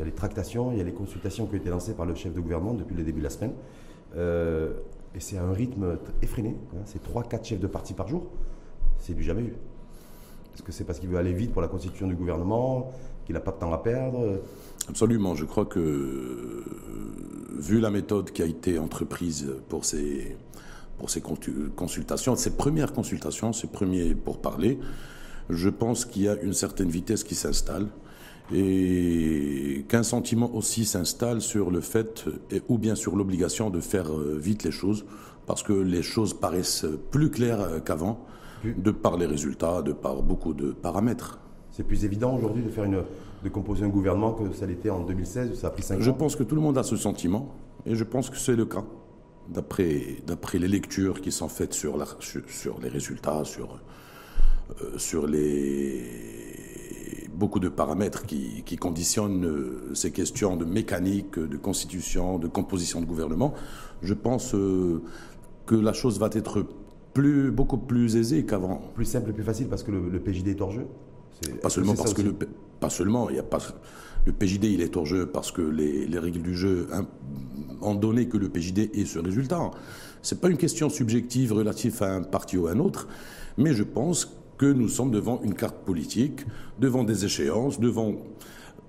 y a les tractations, il y a les consultations qui ont été lancées par le chef de gouvernement depuis le début de la semaine. Euh, et c'est à un rythme effréné. Hein. c'est 3-4 chefs de parti par jour. C'est du jamais vu. Est-ce que c'est parce qu'il veut aller vite pour la constitution du gouvernement, qu'il n'a pas de temps à perdre? Absolument. Je crois que, vu la méthode qui a été entreprise pour ces, pour ces consultations, ces premières consultations, ces premiers pourparlers, je pense qu'il y a une certaine vitesse qui s'installe et qu'un sentiment aussi s'installe sur le fait, ou bien sur l'obligation de faire euh, vite les choses, parce que les choses paraissent plus claires qu'avant, de par les résultats, de par beaucoup de paramètres. C'est plus évident aujourd'hui de faire une, de composer un gouvernement que ça l'était en 2016, ça a pris 5 ans. Je pense que tout le monde a ce sentiment, et je pense que c'est le cas, d'après, d'après les lectures qui sont faites sur, la, sur, les résultats, sur, euh, sur les beaucoup de paramètres qui, conditionnent euh, ces questions de mécanique, de constitution, de composition de gouvernement, je pense euh, que la chose va être plus, beaucoup plus aisée qu'avant. Plus simple plus facile parce que le, PJD est hors jeu Pas seulement parce que le, pas seulement, il y a pas, le PJD il est hors jeu parce que les, les règles du jeu ont donné que le PJD ait ce résultat. C'est pas une question subjective relative à un parti ou à un autre, mais je pense que nous sommes devant une carte politique, devant des échéances, devant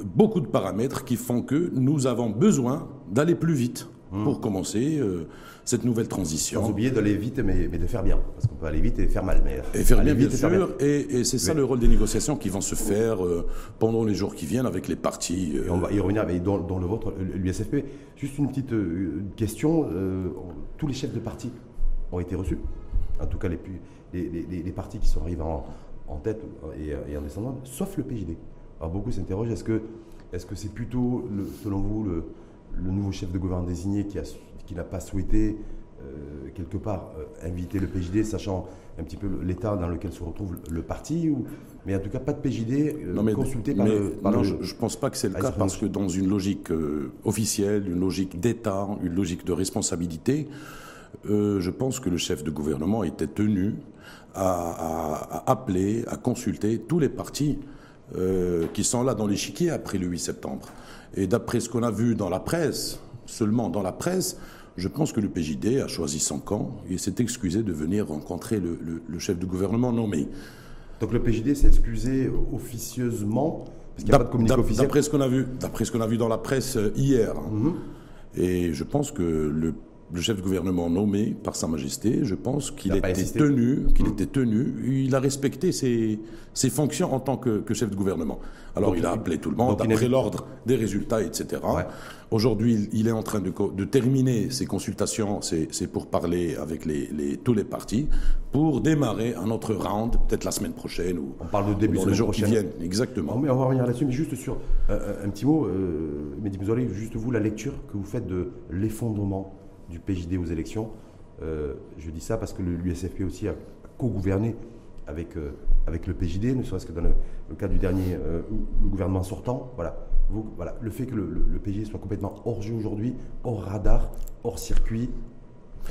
beaucoup de paramètres qui font que nous avons besoin d'aller plus vite hmm. pour commencer euh, cette nouvelle transition. Sans oublier d'aller vite, mais, de faire bien. Parce qu'on peut aller vite et faire mal. Mais et faire bien, bien sûr. Et, c'est ça le rôle des négociations qui vont se faire euh, pendant les jours qui viennent avec les partis. on va y revenir avec, dans, le vôtre, l'USFP. Juste une petite euh, question. tous les chefs de parti ont été reçus? En tout cas, les, plus, les, partis qui sont arrivés en, tête et, en descendant, sauf le PJD. Alors beaucoup s'interrogent, est-ce que est-ce que c'est plutôt, selon vous, le, nouveau chef de gouvernement désigné qui, n'a pas souhaité, euh, quelque part, euh, inviter le PJD, sachant un petit peu l'état dans lequel se retrouve le parti ou, Mais en tout cas, pas de PJD euh, consulté par, le, non, je ne pense pas que c'est le cas, parce que dans une logique officielle, une logique d'État, une logique de responsabilité, je pense que le chef de gouvernement était tenu à, appeler, à consulter tous les partis euh, qui sont là dans l'échiquier après le 8 septembre. Et d'après ce qu'on a vu dans la presse, seulement dans la presse, je pense que le PJD a choisi son camp et s'est excusé de venir rencontrer le, chef du gouvernement nommé. Donc le PJD s'est excusé officieusement D'après ce qu'on a vu, d'après ce qu'on a vu dans la presse euh, hier. Mhm. Et je pense que le le chef de gouvernement nommé par Sa Majesté, je pense qu'il était tenu, qu'il mmh. était tenu, il a respecté ses, ses fonctions en tant que, chef de gouvernement. Alors il a appelé tout le monde d'après l'ordre des résultats, etc. Aujourd'hui, il est en train de, de terminer ses consultations, c'est pour parler avec les, les, tous les partis, pour démarrer un autre round, peut-être la semaine prochaine ou on parle de début dans les jours qui viennent. Exactement. mais on va revenir là-dessus, mais juste sur euh, euh, un petit mot, euh, Mehdi juste vous la lecture que vous faites de l'effondrement du PJD aux élections. Euh, je dis ça parce que l'USFP aussi a co-gouverné avec, euh, avec le PJD, ne serait-ce que dans le, cas du dernier euh, le gouvernement sortant. Voilà. Vous, voilà. Le fait que le, le, PJD soit complètement hors jeu aujourd'hui, hors radar, hors circuit,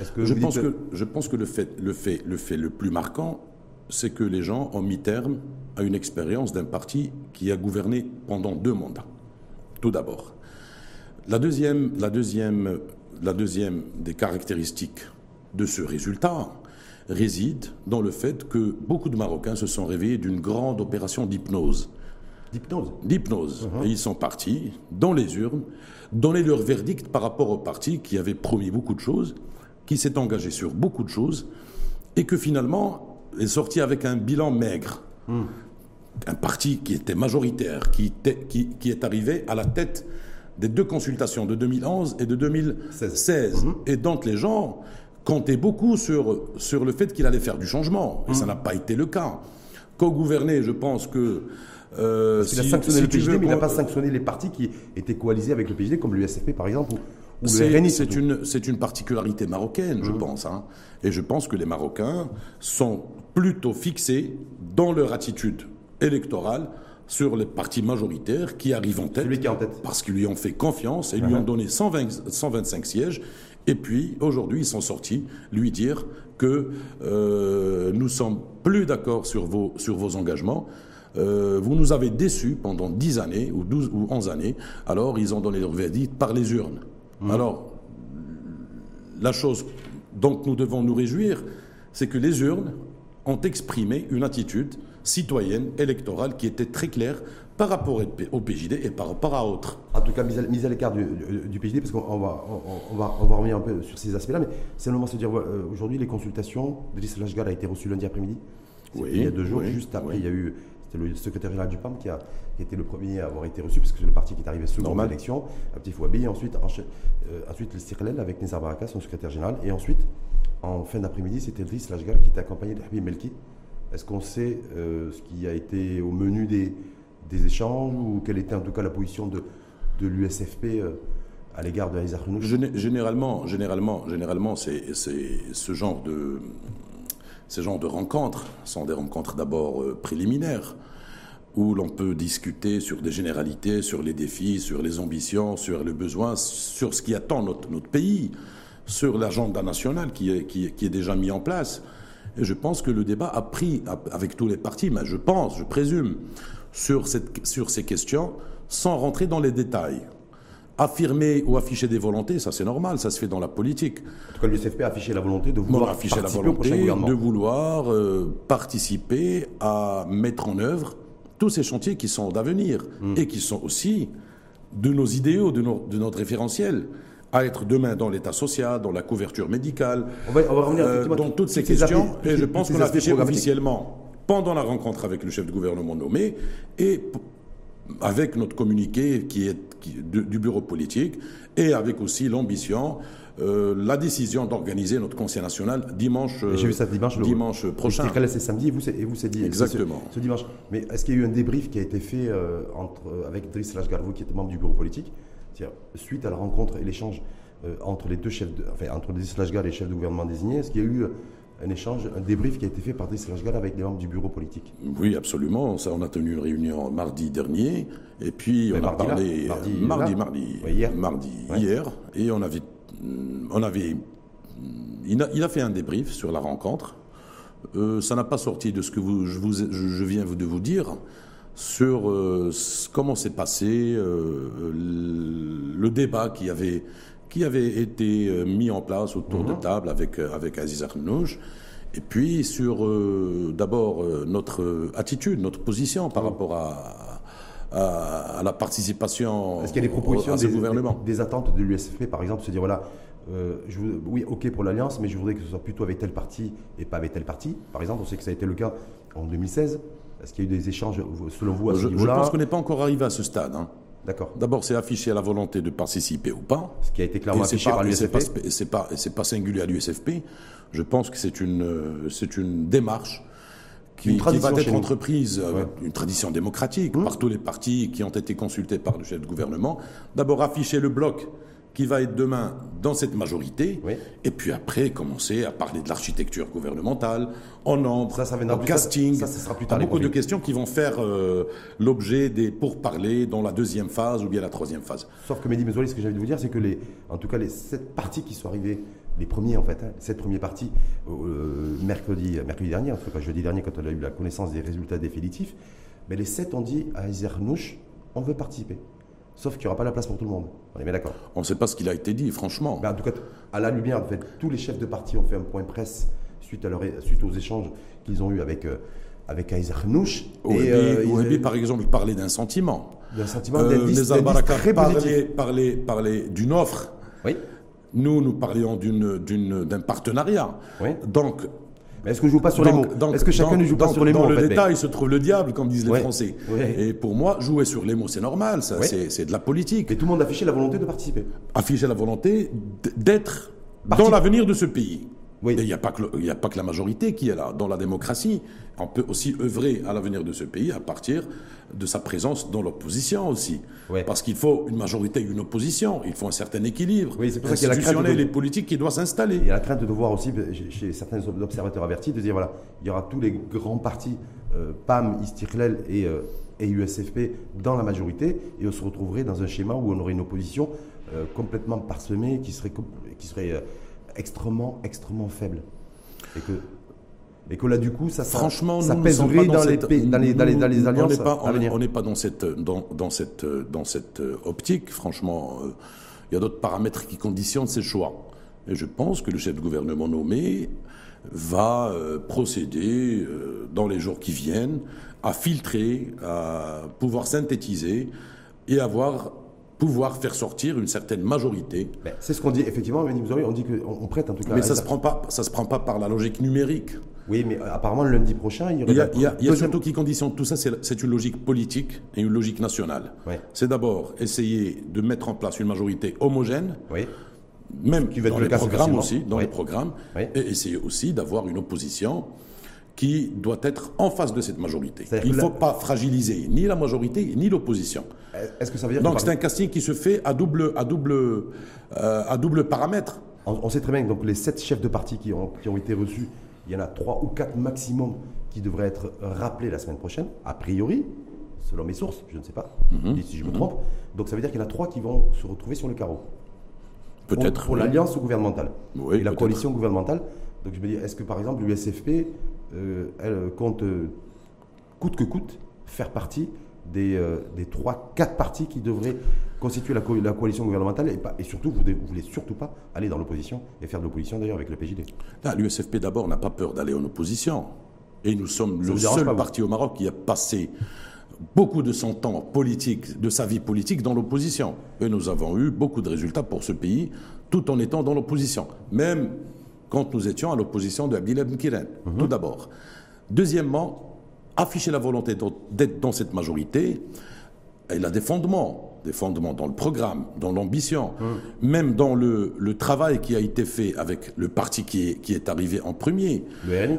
est-ce que je pense que, je pense que le fait, le fait, le fait le plus marquant, c'est que les gens ont mis terme à une expérience d'un parti qui a gouverné pendant deux mandats. Tout d'abord. La deuxième, la deuxième la deuxième des caractéristiques de ce résultat réside dans le fait que beaucoup de Marocains se sont réveillés d'une grande opération d'hypnose. D'hypnose D'hypnose. Uh-huh. Et ils sont partis dans les urnes, donner leur verdict par rapport au parti qui avait promis beaucoup de choses, qui s'est engagé sur beaucoup de choses, et que finalement est sorti avec un bilan maigre. Hmm. Un parti qui était majoritaire, qui, qui est arrivé à la tête des deux consultations de 2011 et de 2016. Mhm. Et donc les gens comptaient beaucoup sur, sur le fait qu'il allait faire du changement. Et ça mhm. n'a pas été le cas. Co-gouverner, je pense que... Euh, il a sanctionné le PJD, mais il n'a pas sanctionné les partis qui étaient coalisés avec le PJD, comme l'USFP par exemple, ou, C'est une, une particularité marocaine, je mhm. pense. Hein. Et je pense que les Marocains sont plutôt fixés dans leur attitude électorale sur les partis majoritaires qui arrivent en tête, parce qu'ils lui ont fait confiance et lui ont uh-huh. donné 120, 125 sièges. Et puis, aujourd'hui, ils sont sortis lui dire que euh, nous sommes plus d'accord sur vos, sur vos engagements. euh, vous nous avez déçus pendant 10 années, ou 12 ou 11 années, alors ils ont donné leur verdict par les urnes. Mmh. Alors, la chose dont nous devons nous réjouir, c'est que les urnes ont exprimé une attitude citoyenne, électorale, qui était très claire par rapport au PJD et par rapport à autres. En tout cas, mise à, l'écart du, PJD, parce qu'on va, on, va, on va revenir un peu sur ces aspects-là, mais c'est le moment de se dire, euh, aujourd'hui, les consultations, Driss Lashgal a été reçu lundi après-midi. Oui, il y a deux jours, juste après, il y a eu, c'était le secrétaire général du PAM qui a, été le premier à avoir été reçu, parce que c'est le parti qui est arrivé second à l'élection, Petit Fouabi, et ensuite, euh, ensuite le Sirlel avec Nizar Baraka, son secrétaire général, et ensuite, en fin d'après-midi, c'était Driss Lashgal qui était accompagné de Habib Melki. Est-ce qu'on sait euh, ce qui a été au menu des échanges ou quelle était en tout cas la position de, de l'USFP euh, à l'égard de Isaac Généralement, généralement, généralement c'est ce genre de rencontres sont des rencontres d'abord euh, préliminaires où l'on peut discuter sur des généralités, sur les défis, sur les ambitions, sur les besoins, sur ce qui attend notre, pays, sur l'agenda national qui est, qui est déjà mis en place. Et je pense que le débat a pris, avec tous les partis, mais je pense, je présume, sur, cette, sur ces questions sans rentrer dans les détails. Affirmer ou afficher des volontés, ça c'est normal, ça se fait dans la politique. En tout cas, l'USFP a affiché la volonté de vouloir afficher la volonté de vouloir euh, participer à mettre en œuvre tous ces chantiers qui sont d'avenir hmm. et qui sont aussi de nos idéaux, de, de notre référentiel à être demain dans l'état social, dans la couverture médicale, on va, revenir euh, dans toutes ces questions. et je pense qu'on a affiché officiellement pendant la rencontre avec le chef de gouvernement nommé et avec notre communiqué qui est du bureau politique et avec aussi l'ambition, euh, la décision d'organiser notre conseil national dimanche, J'ai vu ça dimanche, dimanche prochain. C'est samedi et vous et vous c'est dit exactement ce, dimanche. Mais est-ce qu'il y a eu un débrief qui a été fait euh, entre, euh, avec Driss Lachgarvou qui était membre du bureau politique, suite à la rencontre et l'échange entre les deux chefs, de, enfin entre Driss Lachgar et les chefs de gouvernement désignés, est-ce qu'il y a eu un échange, un débrief qui a été fait par Driss Lachgal avec les membres du bureau politique? Oui, absolument. Ça, on a tenu une réunion mardi dernier, et puis on a parlé mardi, mardi, hier, mardi hier, et on avait, on avait, il a, il a, fait un débrief sur la rencontre. Euh, ça n'a pas sorti de ce que vous, je, vous, je, viens de vous dire sur euh, comment s'est passé euh, le débat qui avait qui avait été euh, mis en place autour de mhm. table avec, avec Aziz Arnouch. Et puis sur euh, d'abord notre attitude, notre position par mhm. rapport à, à, la participation Est-ce qu'il y a des propositions des, gouvernement des, attentes de l'USFP, par exemple, se dire voilà, je oui, ok pour l'alliance, mais je voudrais que ce soit plutôt avec tel parti et pas avec tel parti. Par exemple, on sait que ça a été le cas en 2016. Est-ce qu'il y a eu des échanges, selon vous, à ce je, je pense qu'on n'est pas encore arrivé à ce stade. Hein. D'accord. D'abord, c'est afficher la volonté de participer ou pas. Ce qui a été clairement affiché par l'USFP. C'est pas, pas, pas, singulier à l'USFP. Je pense que c'est une, c'est une démarche qui, qui va être entreprise, euh, une tradition démocratique, mmh. par tous les partis qui ont été consultés par le chef de gouvernement. D'abord, afficher le bloc qui va être demain dans cette majorité, et puis après commencer à parler de l'architecture gouvernementale, en nombre, ça, ça en casting, ça, ça, sera plus tard beaucoup de questions qui vont faire euh, l'objet des pourparlers dans la deuxième phase ou bien la troisième phase. Sauf que Mehdi Mezouli, ce que j'avais de vous dire, c'est que les, en tout cas les sept partis qui sont arrivés, les premiers en fait, hein, sept premiers partis, euh, mercredi, mercredi dernier, en tout cas jeudi dernier, quand on a eu la connaissance des résultats définitifs, mais les sept ont dit à Izernouch, on veut participer. Sauf qu'il n'y aura pas la place pour tout le monde. On est bien d'accord. On ne sait pas ce qu'il a été dit, franchement. Ben, en tout cas, à la lumière, en fait, tous les chefs de parti ont fait un point presse suite, à leur, suite aux échanges qu'ils ont eus avec, euh, avec Isaac Nouch. et, euh, par exemple, parlait d'un sentiment. D'un sentiment, euh, Les Albaraka parlaient, parlaient, parlaient d'une offre. Oui. Nous, nous parlions d'un partenariat. Oui. Donc, mais est-ce que je joue pas sur les mots Est-ce que chacun ne joue pas sur les mots Dans le détail se trouve le diable, comme disent les Français. Et pour moi, jouer sur les mots, c'est normal, ça, c'est de la politique. Et tout le monde affichait la volonté de participer. Afficher la volonté d'être dans l'avenir de ce pays. Oui. Il n'y a, pas que a pas que la majorité qui est là. Dans la démocratie, on peut aussi œuvrer à l'avenir de ce pays à partir de sa présence dans l'opposition aussi. Parce qu'il faut une majorité et une opposition. Il faut un certain équilibre oui, c'est pour ça qu'il y a la crainte de... et politique qui doit s'installer. Il y a la crainte de voir aussi, chez certains observateurs avertis, de dire voilà, il y aura tous les grands partis, euh, PAM, Istiklal et, euh, et USFP, dans la majorité, et on se retrouverait dans un schéma où on aurait une opposition euh, complètement parsemée, qui serait, qui serait extrêmement, extrêmement faible. Et que Et que là, du coup, ça, Franchement, ça pèserait dans, les, dans, les, dans, les, dans les alliances On n'est pas, dans cette, dans, dans cette, dans cette optique. Franchement, il y a d'autres paramètres qui conditionnent ces choix. Et je pense que le chef de gouvernement nommé va procéder dans les jours qui viennent à filtrer, à pouvoir synthétiser et avoir pouvoir faire sortir une certaine majorité. C'est ce qu'on dit, effectivement, on dit qu'on prête en tout cas. Mais ça ne se, prend pas, ça se prend pas par la logique numérique. Oui, mais apparemment, le lundi prochain, il y aurait... Il y a, il y a, surtout qui conditionne tout ça, c'est une logique politique et une logique nationale. C'est d'abord essayer de mettre en place une majorité homogène, oui. même qui va dans les programmes aussi, dans les programmes, et essayer aussi d'avoir une opposition qui doit être en face de cette majorité. Il ne faut pas fragiliser ni la majorité ni l'opposition. Est-ce que ça veut dire Donc c'est un casting qui se fait à double, à double, euh, à double paramètre. On, sait très bien que donc, les sept chefs de parti qui ont, qui ont été reçus, il y en a trois ou quatre maximum qui devraient être rappelés la semaine prochaine, a priori, selon mes sources, je ne sais pas, mhm. si je me trompe. Donc ça veut dire qu'il y en a trois qui vont se retrouver sur le carreau. Peut-être. Pour, l'alliance gouvernementale et la coalition gouvernementale. Donc je me dis, est-ce que par exemple l'USFP euh, elle compte, euh, coûte que coûte, faire partie des, euh, des 3-4 partis qui devraient constituer la, la coalition gouvernementale et, pas, et surtout, vous ne voulez surtout pas aller dans l'opposition et faire de l'opposition d'ailleurs avec le PJD. L'USFP d'abord n'a pas peur d'aller en opposition. Et nous sommes le seul parti au Maroc qui a passé beaucoup de son temps politique, de sa vie politique dans l'opposition. Et nous avons eu beaucoup de résultats pour ce pays tout en étant dans l'opposition. Même quand nous étions à l'opposition de Abdillah Kiren, mhm. tout d'abord. Deuxièmement, afficher la volonté d'être dans cette majorité, et a des fondements des fondements dans le programme, dans l'ambition, mmh. même dans le, le, travail qui a été fait avec le parti qui est, qui est arrivé en premier.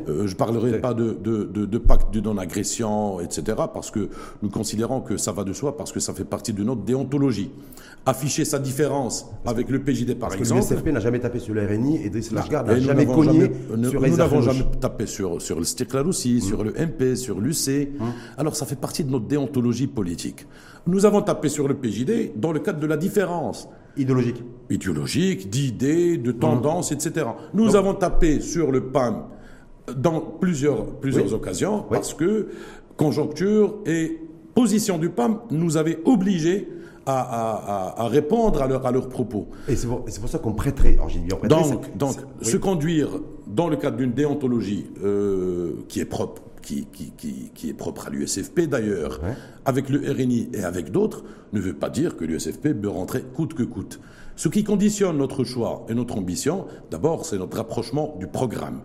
Euh, je ne parlerai pas de, de, de, de pacte de non-agression, etc., parce que nous considérons que ça va de soi, parce que ça fait partie de notre déontologie. Afficher sa différence avec le PJD, par parce exemple. Que le SFP n'a jamais tapé sur le RNI et Driss Lashgar n'a jamais cogné sur Nous n'avons jamais tapé sur, sur le Stiklal aussi, mmh. sur le MP, sur l'UC. Mmh. Alors ça fait partie de notre déontologie politique. Nous avons tapé sur le PJD dans le cadre de la différence. Idéologique. Idéologique, d'idées, de tendances, etc. Nous avons tapé sur le PAM dans plusieurs, plusieurs occasions parce que conjoncture et position du PAM nous avaient obligés à, répondre à, leur, à leurs propos. Et c'est pour, ça qu'on prêterait. Alors, dit donc, donc se conduire dans le cadre d'une déontologie euh, qui est propre qui, qui, est propre à l'USFP d'ailleurs, avec le RNI et avec d'autres, ne veut pas dire que l'USFP peut rentrer coûte que coûte. Ce qui conditionne notre choix et notre ambition, d'abord, c'est notre rapprochement du programme.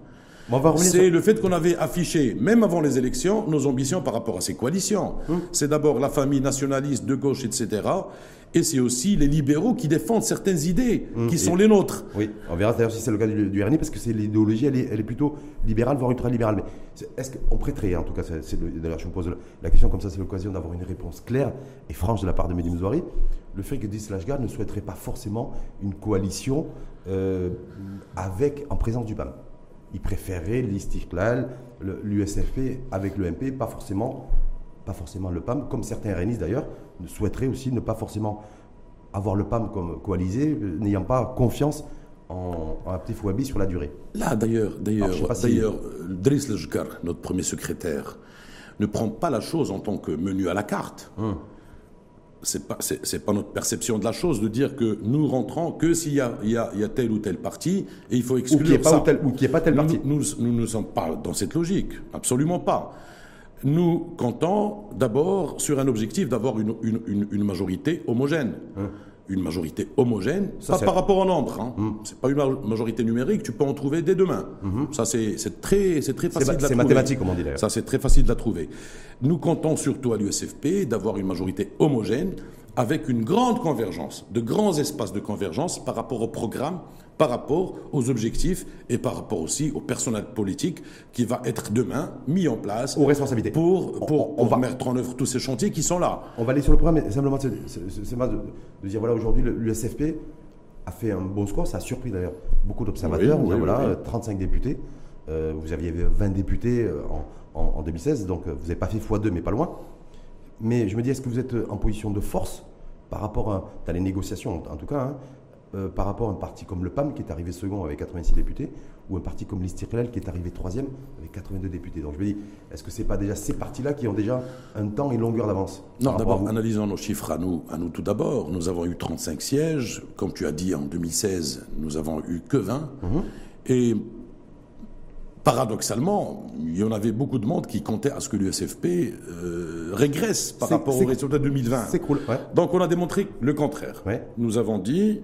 C'est le fait qu'on avait affiché, même avant les élections, nos ambitions par rapport à ces coalitions. Hum. C'est d'abord la famille nationaliste de gauche, etc et c'est aussi les libéraux qui défendent certaines idées mmh, qui sont les nôtres. Oui, on verra d'ailleurs si c'est le cas du, RNI, parce que c'est l'idéologie, elle est, plutôt libérale, voire ultra-libérale. Mais est-ce qu'on prêterait, en tout cas, d'ailleurs je me pose la question comme ça, c'est l'occasion d'avoir une réponse claire et franche de la part de Mehdi Mouzouri, le fait que Dislashgar ne souhaiterait pas forcément une coalition euh, avec, en présence du BAM. Il préférerait l'Istiklal, l'USFP avec le MP, pas forcément pas forcément le PAM, comme certains RNIs d'ailleurs, souhaiteraient aussi ne pas forcément avoir le PAM comme coalisé, n'ayant pas confiance en, en sur la durée. Là, d'ailleurs, d'ailleurs, d'ailleurs, Driss Lejkar, notre premier secrétaire, ne prend pas la chose en tant que menu à la carte. Hum. C'est pas, c'est, pas notre perception de la chose de dire que nous rentrons que s'il y a, il y a, il y a tel ou tel parti et il faut exclure ou qu'il n'y ait pas, tel, ou qu'il pas tel parti. Nous, nous, nous ne sommes pas dans cette logique, absolument pas nous comptons d'abord sur un objectif d'avoir une, une, majorité homogène. Hein. Une majorité homogène, pas par rapport au nombre. Hein. Hum. C'est pas une majorité numérique, tu peux en trouver dès demain. Hum. Ça, c'est très, très facile de la trouver. C'est mathématique, comme on dit d'ailleurs. Ça, c'est très facile de la trouver. Nous comptons surtout à l'USFP d'avoir une majorité homogène avec une grande convergence, de grands espaces de convergence par rapport au programme, par rapport aux objectifs et par rapport aussi au personnel politique qui va être demain mis en place aux responsabilités. pour, pour, on, va mettre en œuvre tous ces chantiers qui sont là. On va aller sur le programme, mais simplement c'est de, de, dire voilà aujourd'hui l'USFP a fait un bon score, ça a surpris d'ailleurs beaucoup d'observateurs, voilà 35 députés, euh, vous aviez 20 députés euh, en, en, 2016, donc euh, vous n'avez pas fait x2 mais pas loin. Mais je me dis, est-ce que vous êtes en position de force par rapport à, les négociations, en tout cas, hein, euh, par rapport à un parti comme le PAM qui est arrivé second avec 86 députés ou un parti comme l'Istiklal qui est arrivé troisième avec 82 députés. Donc je me dis, est-ce que ce n'est pas déjà ces partis-là qui ont déjà un temps et une longueur d'avance Non, d'abord, analysons nos chiffres à nous, à nous tout d'abord. Nous avons eu 35 sièges. Comme tu as dit, en 2016, nous avons eu que 20. Mhm. Et paradoxalement, il y en avait beaucoup de monde qui comptait à ce que l'USFP euh, régresse par rapport au résultat 2020. C'est cool. Donc on a démontré le contraire. Nous avons dit,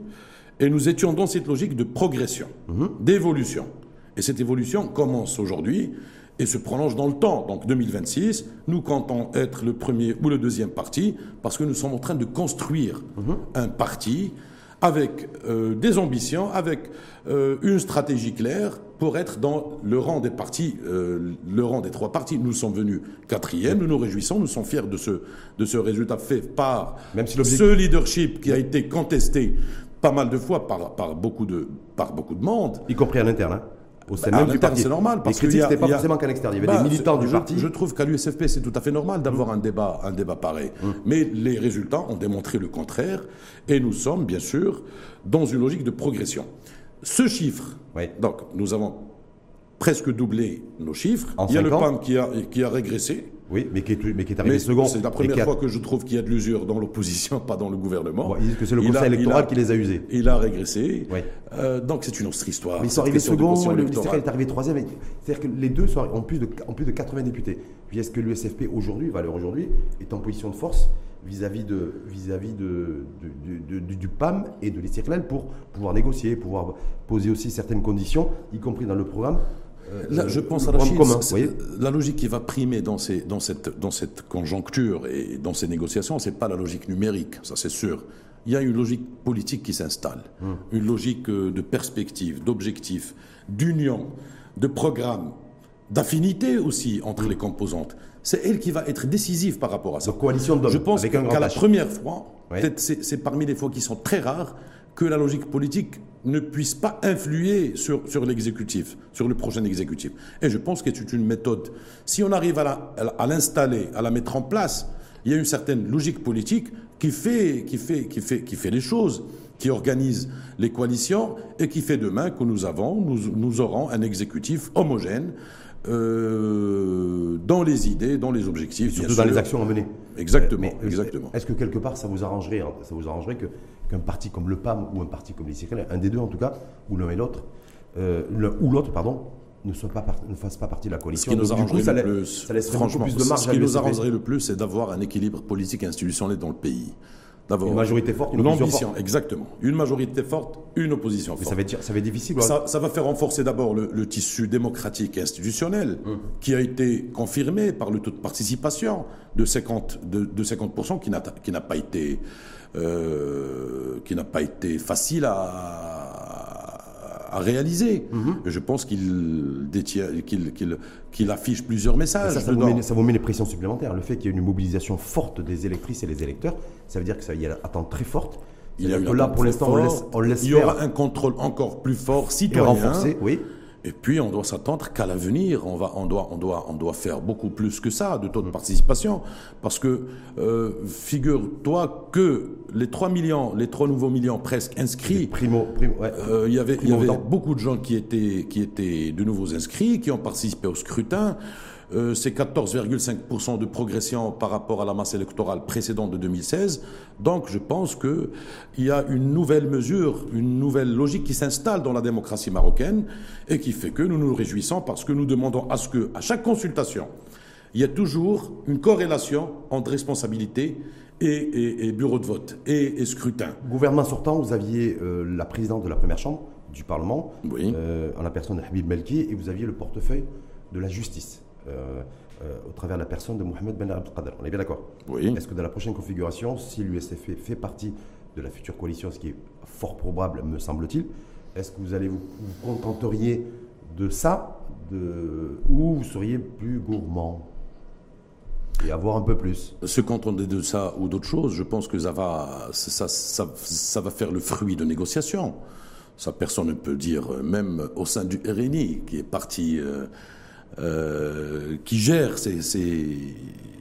et nous étions dans cette logique de progression, mhm. d'évolution. Et cette évolution commence aujourd'hui et se prolonge dans le temps. Donc 2026, nous comptons être le premier ou le deuxième parti parce que nous sommes en train de construire mhm. un parti avec euh, des ambitions, avec euh, une stratégie claire pour être dans le rang des partis, euh, le rang des trois partis. Nous sommes venus quatrième, nous nous réjouissons, nous sommes fiers de ce, de ce résultat fait par Même si ce leadership qui a été contesté pas mal de fois par, par, beaucoup, de, par beaucoup de monde. Y compris à l'interne. Hein au sein bah, du parti. C'est normal. Parce que c'était pas forcément qu'à l'extérieur. Il y avait des bah, militants du parti. Je trouve qu'à l'USFP, c'est tout à fait normal d'avoir mm. un débat, un débat pareil. Mm. Mais les résultats ont démontré le contraire. Et nous sommes, bien sûr, dans une logique de progression. Ce chiffre, donc, nous avons presque doublé nos chiffres. Il y a le PAM qui a, qui a régressé. Oui, mais qui est, mais qui est arrivé second. C'est la première fois que je trouve qu'il y a de l'usure dans l'opposition, pas dans le gouvernement. ils disent que c'est le Conseil électoral qui les a usés. Il a régressé. Euh, donc c'est une autre histoire. Mais ils sont arrivés second, le est arrivé troisième. C'est-à-dire que les deux sont, ont, plus de, plus de 80 députés. Puis est-ce que l'USFP aujourd'hui, valeur aujourd'hui, est en position de force vis-à-vis de, vis-à-vis de, du PAM et de l'Istiklal pour pouvoir négocier, pouvoir poser aussi certaines conditions, y compris dans le programme, Là, je pense à la logique qui va primer dans, ces, dans, cette, dans cette conjoncture et dans ces négociations, c'est pas la logique numérique, ça c'est sûr. Il y a une logique politique qui s'installe, hum. une logique euh, de perspective, d'objectif, d'union, de programme, d'affinité aussi entre les composantes. C'est elle qui va être décisive par rapport à ça. coalition Je pense qu'à la première fois, peut-être c'est parmi les fois qui sont très rares, que la logique politique ne puisse pas influer sur, sur l'exécutif, sur le prochain exécutif. Et je pense que c'est une méthode. Si on arrive à l'installer, à, la mettre en place, il y a une certaine logique politique qui fait, qui fait, qui fait, qui fait les choses, qui organise les coalitions et qui fait demain que nous avons, nous, nous aurons un exécutif homogène euh, dans les idées, dans les objectifs. surtout dans les actions à mener. Exactement. exactement. Est-ce que quelque part ça vous arrangerait, hein, ça vous arrangerait que, qu'un parti comme le PAM ou un parti comme les Cycles, un des deux en tout cas, ou l'un et l'autre, euh, ou l'autre, pardon, ne, soit pas ne fasse pas partie de la coalition. Ce qui nous arrangerait le plus, franchement, plus de marge ce qui nous arrangerait le plus, c'est d'avoir un équilibre politique et institutionnel dans le pays. Une majorité forte, une, opposition forte. Exactement. Une majorité forte, une opposition forte. ça va être, ça va être difficile. Ça, ça, va faire renforcer d'abord le, tissu démocratique et institutionnel, hum. qui a été confirmé par le taux de participation de 50%, de, de 50 qui n'a pas été, euh, qui n'a pas été facile à à réaliser. Mhm. Je pense qu'il qu'il affiche plusieurs messages. Ça, ça, vous met, ça, vous met, les pressions supplémentaires. Le fait qu'il y ait une mobilisation forte des électrices et des électeurs, ça veut dire que ça y a une attente très forte. Il y a là, pour l'instant, on laisse, Il y aura un contrôle encore plus fort, citoyen. Renforcé, oui. Et puis, on doit s'attendre qu'à l'avenir, on, va, on, doit, on, doit, on doit faire beaucoup plus que ça de taux de participation. Parce que, euh, figure-toi que les 3 millions, les 3 nouveaux millions presque inscrits, primo, euh, il y avait, il y avait beaucoup de gens qui étaient, qui étaient de nouveaux inscrits, qui ont participé au scrutin. Euh, c'est 14,5% de progression par rapport à la masse électorale précédente de 2016. Donc je pense qu'il y a une nouvelle mesure, une nouvelle logique qui s'installe dans la démocratie marocaine et qui fait que nous nous réjouissons parce que nous demandons à ce que, à chaque consultation, il y ait toujours une corrélation entre responsabilité et, bureau de vote et, scrutin. Gouvernement sortant, vous aviez euh, la présidente de la première chambre du Parlement, oui. Euh, en la personne de Habib Melki, et vous aviez le portefeuille de la justice. Euh, euh, au travers de la personne de Mohamed Ben Abdelkader. On est bien d'accord Oui. Est-ce que dans la prochaine configuration, si l'USF fait partie de la future coalition, ce qui est fort probable, me semble-t-il, est-ce que vous allez vous, contenteriez de ça de, ou vous seriez plus gourmand et avoir un peu plus? Se contenter de ça ou d'autre chose, je pense que ça va, ça, ça, ça, va faire le fruit de négociations. Ça, personne ne peut dire, même au sein du RNI, qui est parti euh, qui gère ces, ces,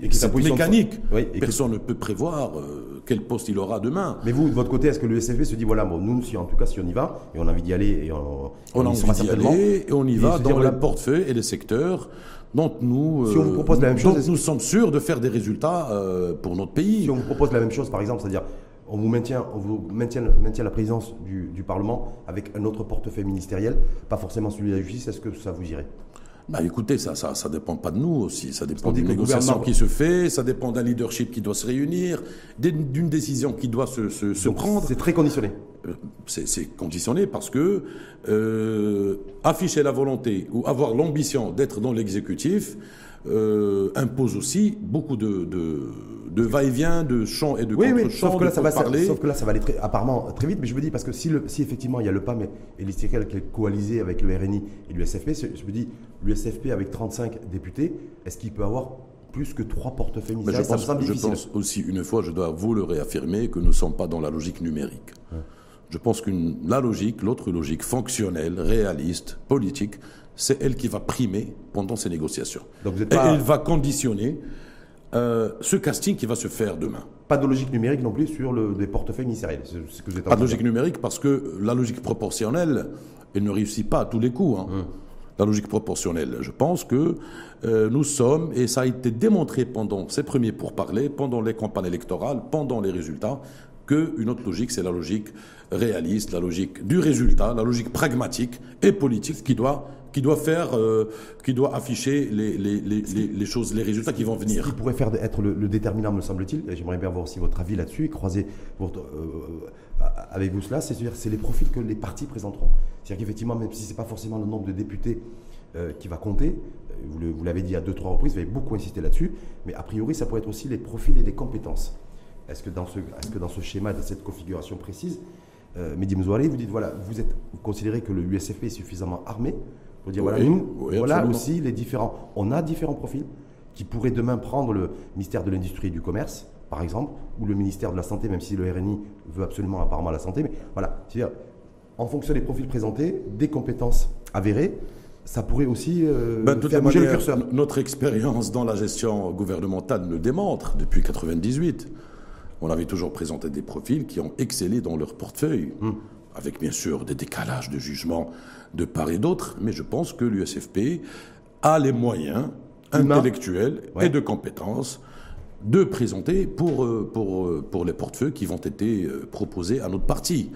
Et qui cette mécanique. Oui, et qui- Personne ne peut prévoir euh, quel poste il aura demain. Mais vous, de votre côté, est-ce que le SFP se dit, voilà, bon, nous, si, en tout cas, si on y va, et on a envie d'y aller, et on, On a y envie d'y aller et on y et va dans voilà, les portefeuilles et les secteurs dont nous, Si on vous propose la même chose, nous sommes sûrs de faire des résultats euh, pour notre pays. Si on vous propose la même chose, par exemple, c'est-à-dire on vous maintient, on vous maintient, maintient la présidence du, du Parlement avec un autre portefeuille ministériel, pas forcément celui de la justice, est-ce que ça vous irait? Bah écoutez, ça, ça, ça dépend pas de nous aussi. Ça dépend d'une négociation qui se fait, ça dépend d'un leadership qui doit se réunir, d'une décision qui doit se, se, se Donc, prendre. C'est très conditionné. Euh, C'est conditionné parce que euh, afficher la volonté ou avoir l'ambition d'être dans l'exécutif euh, impose aussi beaucoup de, de, de va-et-vient, de chants et de Oui, oui, contre-chants, sauf que, là, ça va, parler. sauf que là, ça va aller très, apparemment très vite. Mais je me dis, parce que si, le, si effectivement il y a le PAM et, l'ISTIREL qui est coalisé avec le RNI et l'USFP, je me dis, l'USFP avec 35 députés, est-ce qu'il peut avoir plus que trois portefeuilles Mais je ministériels Ça me pense, je pense aussi, une fois, je dois vous le réaffirmer, que nous ne sommes pas dans la logique numérique. Je pense que la logique, l'autre logique fonctionnelle, réaliste, politique, c'est elle qui va primer pendant ces négociations. Donc vous êtes Et pas- elle va conditionner euh, ce casting qui va se faire demain. Pas de logique numérique non plus sur le, des portefeuilles ministériels. C'est c'est ce que vous êtes en Pas de logique numérique parce que la logique proportionnelle, elle ne réussit pas à tous les coups. hein. La logique proportionnelle, je pense que euh, nous sommes, et ça a été démontré pendant ces premiers pourparlers, pendant les campagnes électorales, pendant les résultats, qu'une autre logique, c'est la logique réaliste, la logique du résultat, la logique pragmatique et politique qui doit, qui doit faire, euh, qui doit afficher les, les, les, les, les choses, les résultats qui vont Ce venir. qui pourrait faire être le, le déterminant, me semble-t-il, et j'aimerais bien avoir aussi votre avis là-dessus et croiser votre, euh, avec vous cela, c'est c'est-à-dire c'est les profils que les partis présenteront. C'est-à-dire qu'effectivement, même si ce n'est pas forcément le nombre de députés euh, qui va compter, vous l'avez dit à deux, trois reprises, vous avez beaucoup insisté là-dessus, mais a priori, ça pourrait être aussi les profils et les compétences. Est-ce que, dans ce, est-ce que dans ce schéma, dans cette configuration précise, euh, Mehdi Mzouari, vous dites, voilà, vous, êtes, vous considérez que le USFP est suffisamment armé pour dire, voilà, nous, oui, voilà aussi les différents, on a différents profils qui pourraient demain prendre le ministère de l'Industrie et du Commerce, par exemple, ou le ministère de la Santé, même si le RNI veut absolument apparemment la santé. Mais voilà, c'est-à-dire, en fonction des profils présentés, des compétences avérées, ça pourrait aussi euh, Ben, faire le curseur. Notre expérience dans la gestion gouvernementale le démontre depuis 98. On avait toujours présenté des profils qui ont excellé dans leur portefeuille, Hmm. avec bien sûr des décalages de jugement de part et d'autre, mais je pense que l'USFP a les moyens intellectuels Ouais. et de compétences de présenter pour, euh, pour, euh, pour les portefeuilles qui vont être euh, proposés à notre parti.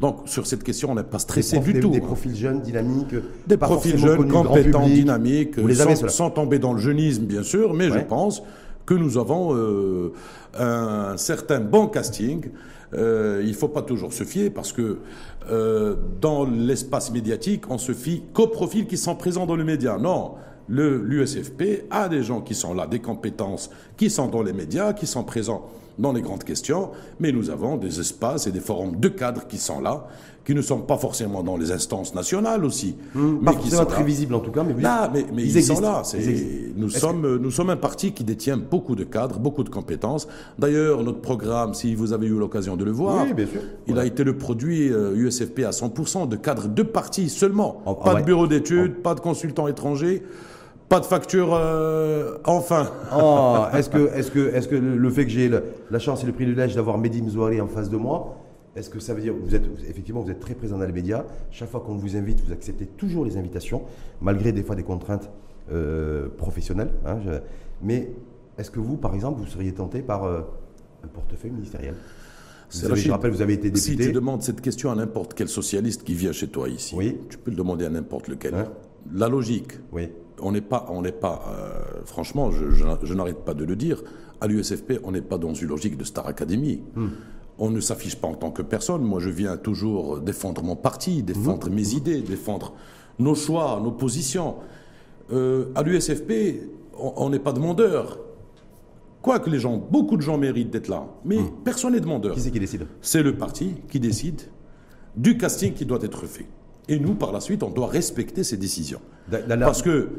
Donc sur cette question, on n'est pas Hmm. Stressé du des- tout. des hein. profils jeunes, dynamiques, Des profils jeunes, connus compétents, public. dynamiques, les sans, tomber dans le jeunisme, bien sûr, mais Ouais. je pense que nous avons euh, un certain bon casting. Euh, il ne faut pas toujours se fier parce que euh, dans l'espace médiatique, on se fie qu'aux profils qui sont présents dans les médias. Non, l'USFP a des gens qui sont là, des compétences qui sont dans les médias, qui sont présents dans les grandes questions, mais nous avons des espaces et des forums de cadres qui sont là, qui ne sont pas forcément dans les instances nationales aussi, Hmm, pas mais qui sont très visibles en tout cas, mais, Là, mais, mais ils, ils sont là. Ils. Nous, Est-ce sommes, nous sommes un parti qui détient beaucoup de cadres, beaucoup de compétences. D'ailleurs, notre programme, si vous avez eu l'occasion de le voir, Oui, bien sûr. il a été le produit euh, USFP à 100% de cadres de partis seulement. Ah, pas ah ouais. de bureau d'études, pas de consultants étrangers, pas de facture, euh, enfin. Oh, est-ce que, est que, le fait que j'ai la chance et le privilège d'avoir Mehdi Mzouari en face de moi, est-ce que ça veut dire vous êtes effectivement vous êtes très présent dans les médias. Chaque fois qu'on vous invite, vous acceptez toujours les invitations, malgré des fois des contraintes euh, professionnelles. hein, je- mais est-ce que vous, par exemple, vous seriez tenté par euh, un portefeuille ministériel? C'est vous avez, Je rappelle, vous avez été Si député. tu demandes cette question à n'importe quel socialiste qui vient chez toi ici, Oui. tu peux le demander à n'importe lequel. Hein? La logique, Oui. on n'est pas, on n'est pas, euh, franchement, je, je- je n'arrête pas de le dire, à l'USFP, on n'est pas dans une logique de Star Academy. On ne s'affiche pas en tant que personne. Moi, je viens toujours défendre mon parti, défendre mes idées, défendre nos choix, nos positions. Euh, à l'USFP, on n'est pas demandeur. Quoique les gens, beaucoup de gens méritent d'être là, mais personne n'est demandeur. Qui c'est qui décide? C'est le parti qui décide du casting qui doit être fait. Et nous, par la suite, on doit respecter ces décisions. La- Parce que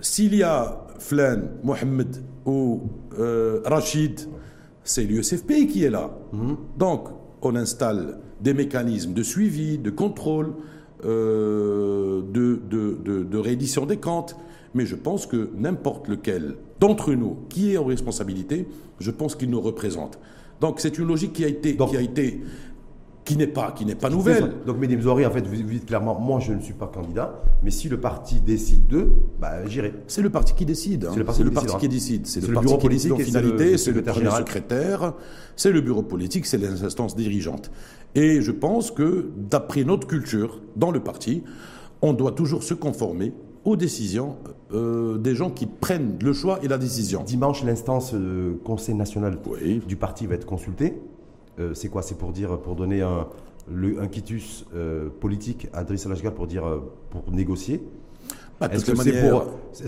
s'il y a Flan, Mohamed ou euh, Rachid, c'est l'USFP qui est là. Donc, on installe des mécanismes de suivi, de contrôle, euh, de, de, de- de réédition des comptes. mais je pense que n'importe lequel d'entre nous qui est en responsabilité, je pense qu'il nous représente. Donc c'est une logique qui a été, qui a été qui n'est pas, qui n'est pas nouvelle. Donc, Médim Zori, en fait, vous dites clairement, moi, je ne suis pas candidat, mais si le parti décide de, bah, j'irai. C'est le parti qui décide. Hein. C'est le parti, qui, décide. C'est le, parti qui décide en finalité, c'est le, le secrétaire, c'est le bureau politique, c'est les instances dirigeantes. Et je pense que, d'après notre culture, dans le parti, on doit toujours se conformer aux décisions euh, des gens qui prennent le choix et la décision. Dimanche, l'instance euh, Conseil national du parti va être consultée. Euh, c'est quoi? C'est pour dire, pour donner un, un quitus euh, politique à Driss Alashgal pour dire, euh, pour négocier? Est-ce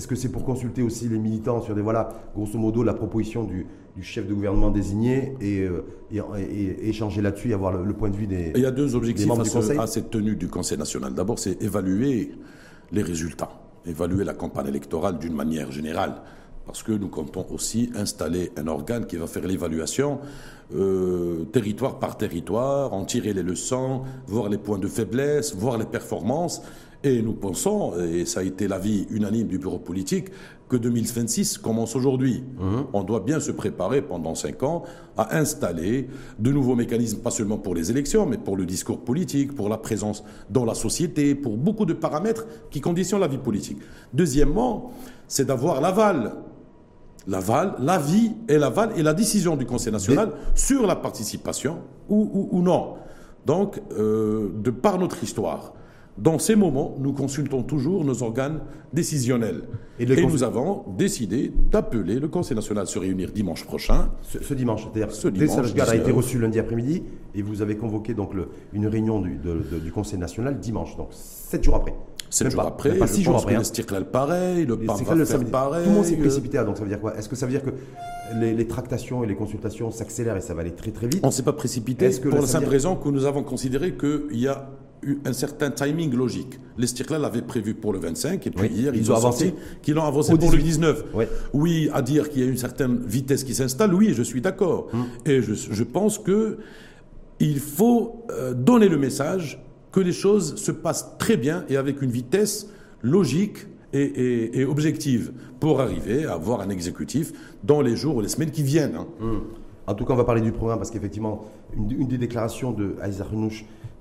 que c'est pour, consulter aussi les militants sur des voilà, grosso modo, la proposition du, chef de gouvernement désigné et, et, échanger là-dessus avoir le, point de vue des. Il y a deux objectifs à, à, cette tenue du Conseil national. D'abord, c'est évaluer les résultats, évaluer la campagne électorale d'une manière générale parce que nous comptons aussi installer un organe qui va faire l'évaluation euh, territoire par territoire, en tirer les leçons, voir les points de faiblesse, voir les performances. Et nous pensons, et ça a été l'avis unanime du bureau politique, que 2026 commence aujourd'hui. Mhm. On doit bien se préparer pendant cinq ans à installer de nouveaux mécanismes, pas seulement pour les élections, mais pour le discours politique, pour la présence dans la société, pour beaucoup de paramètres qui conditionnent la vie politique. Deuxièmement, c'est d'avoir l'aval l'aval, l'avis et l'aval et la décision du Conseil national sur la participation ou, non. Donc, euh, de par notre histoire, dans ces moments, nous consultons toujours nos organes décisionnels. Et, nous avons décidé d'appeler le Conseil national à se réunir dimanche prochain. Ce, dimanche, c'est-à-dire ce dimanche. a été reçu lundi après-midi et vous avez convoqué donc une réunion du, du Conseil national dimanche, donc sept jours après. Sept jours après, pas six jours après. Le hein. pareil, le PAM va faire pareil. Tout le monde s'est précipité, donc ça veut dire quoi? Est-ce que ça veut dire que les, tractations et les consultations s'accélèrent et ça va aller très très vite? On ne s'est pas précipité pour la simple raison que nous avons considéré qu'il y a eu un certain timing logique. Les Stirklal l'avaient prévu pour le 25 et puis hier ils, ont avancé qu'ils l'ont avancé pour le 19. Oui, à dire qu'il y a une certaine vitesse qui s'installe, oui, je suis d'accord. Hum. Et je, je, pense que il faut euh, donner le message que les choses se passent très bien et avec une vitesse logique et, objective pour arriver à avoir un exécutif dans les jours ou les semaines qui viennent. Hein. Hum. En tout cas, on va parler du programme parce qu'effectivement, une, des déclarations de Aïssa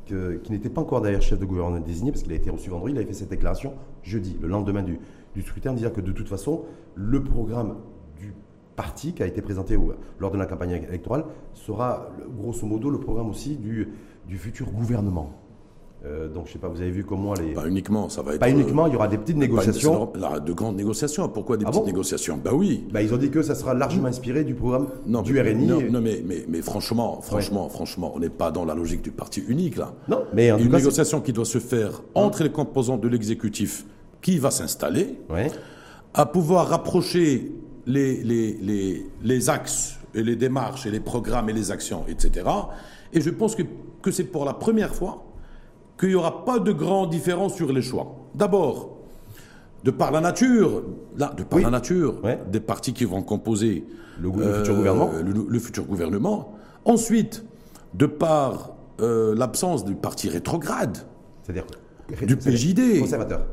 qui n'était pas encore d'ailleurs chef de gouvernement désigné, parce qu'il a été reçu vendredi, il avait fait cette déclaration jeudi, le lendemain du, scrutin, disant que de toute façon, le programme du parti qui a été présenté lors de la campagne électorale sera grosso modo le programme aussi du futur gouvernement. Euh, donc, je sais pas, vous avez vu comment les. Pas uniquement, ça va être. Pas uniquement, il y aura des petites négociations. Là, de grandes négociations. Pourquoi des ah petites négociations Bah oui. Bah, ils ont dit que ça sera largement inspiré du programme du RNI. Non, mais, mais, mais, franchement, franchement, franchement, on n'est pas dans la logique du parti unique là. Non, mais en Une négociation qui doit se faire entre les composants de l'exécutif qui va s'installer, à pouvoir rapprocher les, les, les, les axes et les démarches et les programmes et les actions, etc. Et je pense que, que c'est pour la première fois qu'il n'y aura pas de grande différence sur les choix. D'abord, de par la nature, là, de par la nature des partis qui vont composer le, futur gouvernement. Euh, le, futur gouvernement. Ensuite, de par euh, l'absence du parti rétrograde, c'est-à-dire du PJD, conservateur.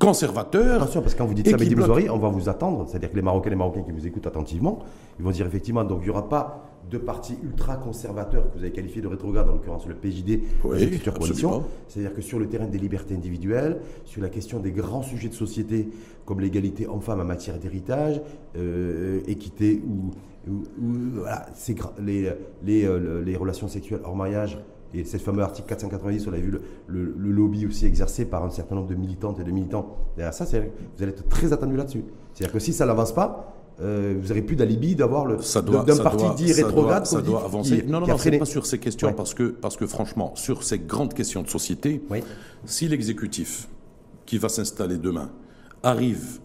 Conservateur. Attention, parce que quand vous dites ça, Mehdi on va vous attendre. C'est-à-dire que les Marocains et les Marocains qui vous écoutent attentivement, ils vont dire effectivement, donc il n'y aura pas de partis ultra-conservateurs que vous avez qualifiés de rétrograde, en l'occurrence le PJD, oui, la future coalition. C'est-à-dire que sur le terrain des libertés individuelles, sur la question des grands sujets de société comme l'égalité homme-femme en matière d'héritage, euh, équité ou, voilà, les, les, euh, les, relations sexuelles hors mariage, et ce fameux article 490, on a vu le, lobby aussi exercé par un certain nombre de militantes et de militants. Derrière ça, vous allez être très attendu là-dessus. C'est-à-dire que si ça n'avance pas, euh, vous n'aurez plus d'alibi d'avoir le d'un parti dit rétrograde. Ça doit, avancer. non, non, non, c'est pas sur ces questions parce que parce que franchement, sur ces grandes questions de société, si l'exécutif qui va s'installer demain arrive